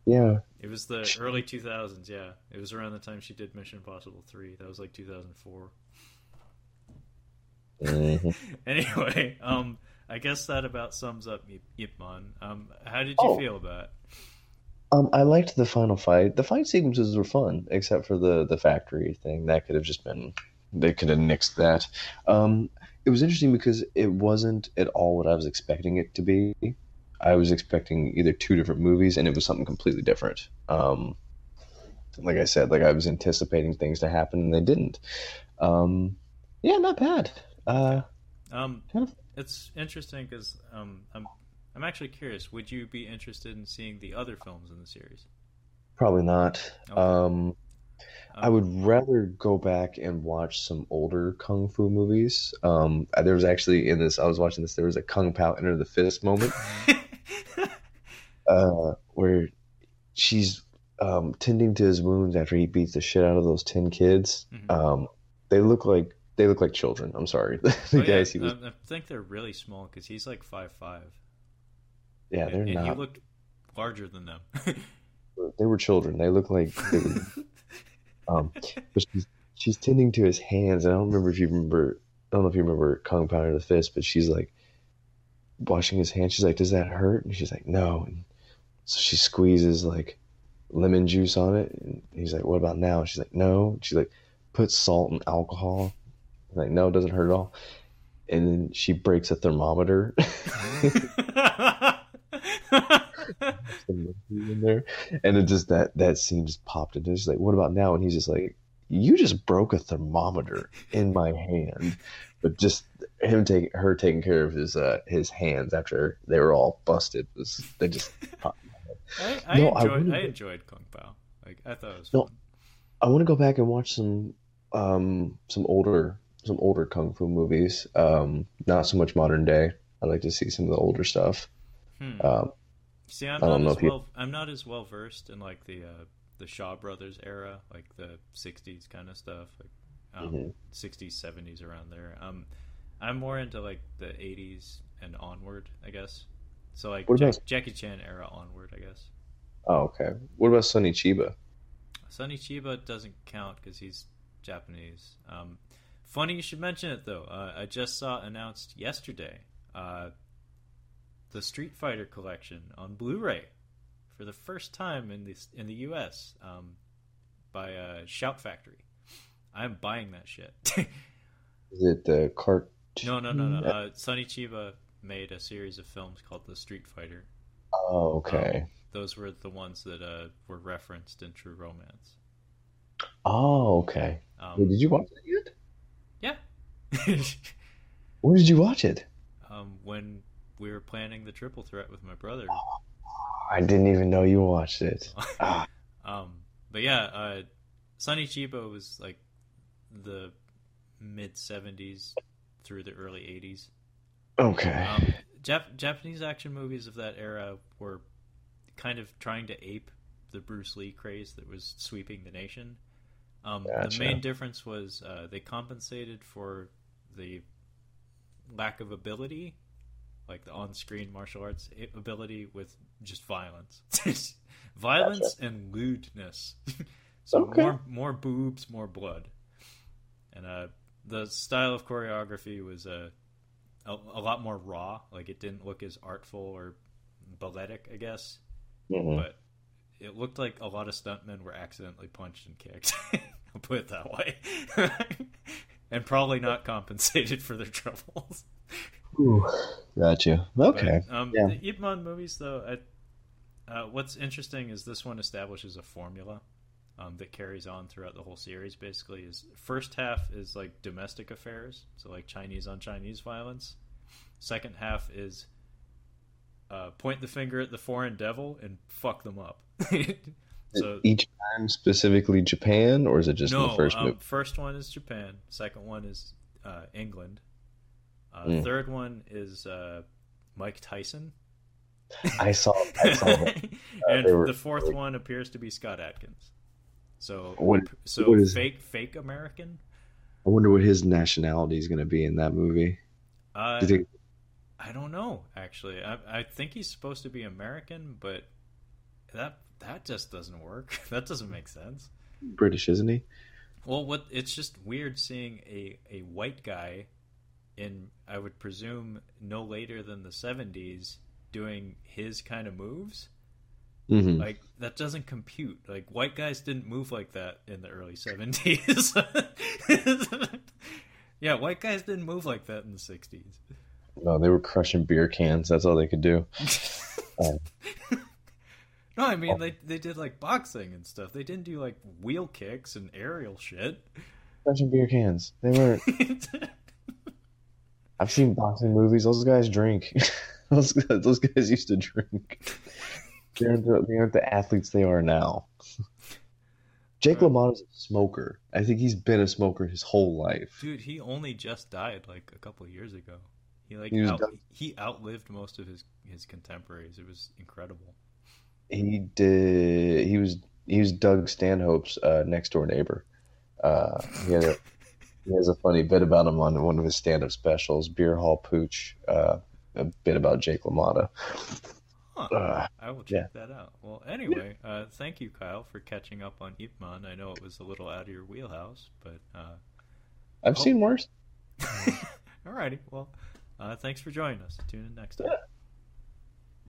A: Yeah.
B: It was the early 2000s, yeah. It was around the time she did Mission Impossible 3. That was like 2004.
A: Mhm.
B: Anyway, um, I guess that about sums up Yip, Yip Man. Um, how did you
A: Oh.
B: feel about it?
A: Um, I liked the final fight. The fight sequences were fun, except for the the factory thing. That could have just been they could have nixed that. Um, it was interesting because it wasn't at all what I was expecting it to be. I was expecting either two different movies, and it was something completely different. Um, like I said, like I was anticipating things to happen, and they didn't. Um, yeah, not bad. Uh,
B: Um,
A: Kind of-
B: it's interesting because um, I'm I'm actually curious. Would you be interested in seeing the other films in the series?
A: probably not.
B: Okay.
A: Um, I
B: Um,
A: would rather go back and watch some older kung fu movies. Um, there was actually in this, I was watching this. There was a Kung Pao Enter the Fist moment uh, where she's um, tending to his wounds after he beats the shit out of those ten kids.
B: Mhm.
A: Um, they look like they look like children. I'm sorry, the
B: Oh, yeah,
A: guys he was.
B: um, I think they're really small because he's like five five.
A: yeah, they're
B: and, and he
A: not.
B: looked larger than them.
A: They were children. They look like they were Um, but she's she's tending to his hands. And I don't remember if you remember. I don't know if you remember Kung Pao Enter the Fist, but she's like washing his hands. She's like, "Does that hurt?" And she's like, "No." And so she squeezes like lemon juice on it, and he's like, "What about now?" And she's like, "No." And she's like, "Put salt and alcohol." Like, "No, it doesn't hurt at all." And then she breaks a thermometer. in there, and it just that that scene just popped into. She's like, "What about now?" And he's just like, "You just broke a thermometer in my hand." But just him taking her taking care of his uh, his hands after they were all busted was they just. popped.
B: I, I
A: No,
B: enjoyed I,
A: wouldn't-
B: enjoyed Kung Pao. Like I thought it was
A: No.
B: fun.
A: I want to go back and watch some um some older some older kung fu movies. Um, not so much modern day. I'd like to see some of the older stuff.
B: Hmm.
A: Um,
B: See, I'm
A: I don't
B: not
A: know
B: as
A: if you-
B: well. I'm not as well versed in like the uh, the Shaw Brothers era, like the '60s kind of stuff, like um,
A: Mhm.
B: '60s, '70s around there. Um, I'm more into like the '80s and onward, I guess. So like
A: What
B: Jack,
A: about-
B: Jackie Chan era onward, I guess.
A: oh, okay. What about Sonny Chiba?
B: Sonny Chiba doesn't count because he's Japanese. Um, funny you should mention it though. Uh, I just saw announced yesterday uh, the Street Fighter collection on Blu-ray for the first time in this in the U.S. Um, by uh, Shout Factory. I'm buying that shit.
A: Is it the cart?
B: no, no, no, no. Uh, Sonny Chiba made a series of films called The Street Fighter.
A: Oh, okay.
B: Those were the ones that uh, were referenced in True Romance.
A: Oh, okay.
B: Um,
A: Wait, did you watch it yet?
B: yeah.
A: Where did you watch it?
B: um, when we were planning the triple threat with my brother.
A: I didn't even know you watched it.
B: Um, but yeah, uh, Sonny Chiba was like the mid '70s through the early '80s.
A: Okay.
B: Um, Jap- Japanese action movies of that era were kind of trying to ape the Bruce Lee craze that was sweeping the nation. Um,
A: Gotcha.
B: The main difference was uh, they compensated for the lack of ability, like the on-screen martial arts ability, with just violence, violence and lewdness. so
A: Okay.
B: more more boobs, more blood, and uh, the style of choreography was uh, a a lot more raw. Like it didn't look as artful or balletic, I guess,
A: Mhm.
B: but it looked like a lot of stuntmen were accidentally punched and kicked. I'll put it that way. and probably not compensated for their troubles.
A: Ooh, you. Okay.
B: But, um,
A: Yeah.
B: The Ip Man movies, though, I, uh, what's interesting is this one establishes a formula um, that carries on throughout the whole series. Basically, is first half is like domestic affairs, so like Chinese on Chinese violence. Second half is uh, point the finger at the foreign devil and fuck them up. so
A: Each time specifically Japan, or is it just
B: no,
A: the first
B: um,
A: movie?
B: first one is Japan. Second one is uh, England. Uh,
A: Mm.
B: Third one is uh, Mike Tyson.
A: I saw. I saw that.
B: and
A: were-
B: the fourth one appears to be Scott Adkins. So,
A: What-
B: so
A: what is-
B: fake, fake American.
A: I wonder what his nationality is going to be in that movie.
B: Uh,
A: Do think
B: I don't know. Actually, I, I think he's supposed to be American, but that that just doesn't work. that doesn't make sense.
A: British, isn't he?
B: Well, what it's just weird seeing a, a white guy in I would presume no later than the seventies doing his kind of moves.
A: hmm
B: Like that doesn't compute. Like white guys didn't move like that in the early seventies. yeah, white guys didn't move like that in the sixties.
A: No, they were crushing beer cans. That's all they could do. Oh.
B: No, I mean they they did like boxing and stuff. They didn't do like wheel kicks and aerial shit.
A: Crushing beer cans. They weren't. I've seen boxing movies. Those guys drink. those those guys used to drink. They aren't the, they aren't the athletes they are now. Jake
B: Right.
A: LaMotta's a smoker. I think he's been a smoker his whole life.
B: Dude, he only just died like a couple years ago. He like
A: He
B: out, he outlived most of his his contemporaries. It was incredible.
A: He did. He was he was Doug Stanhope's uh, next door neighbor. Uh, he had a he has a funny bit about him on one of his stand up specials, Beer Hall Putsch. Uh, a bit about Jake LaMotta.
B: Huh.
A: Uh,
B: I will check that out. Well, anyway, uh, thank you, Kyle, for catching up on Ip Man. I know it was a little out of your wheelhouse, but uh,
A: I've
B: Oh.
A: seen worse.
B: alrighty. Well, uh, thanks for joining us. Tune in next time.
A: Yeah.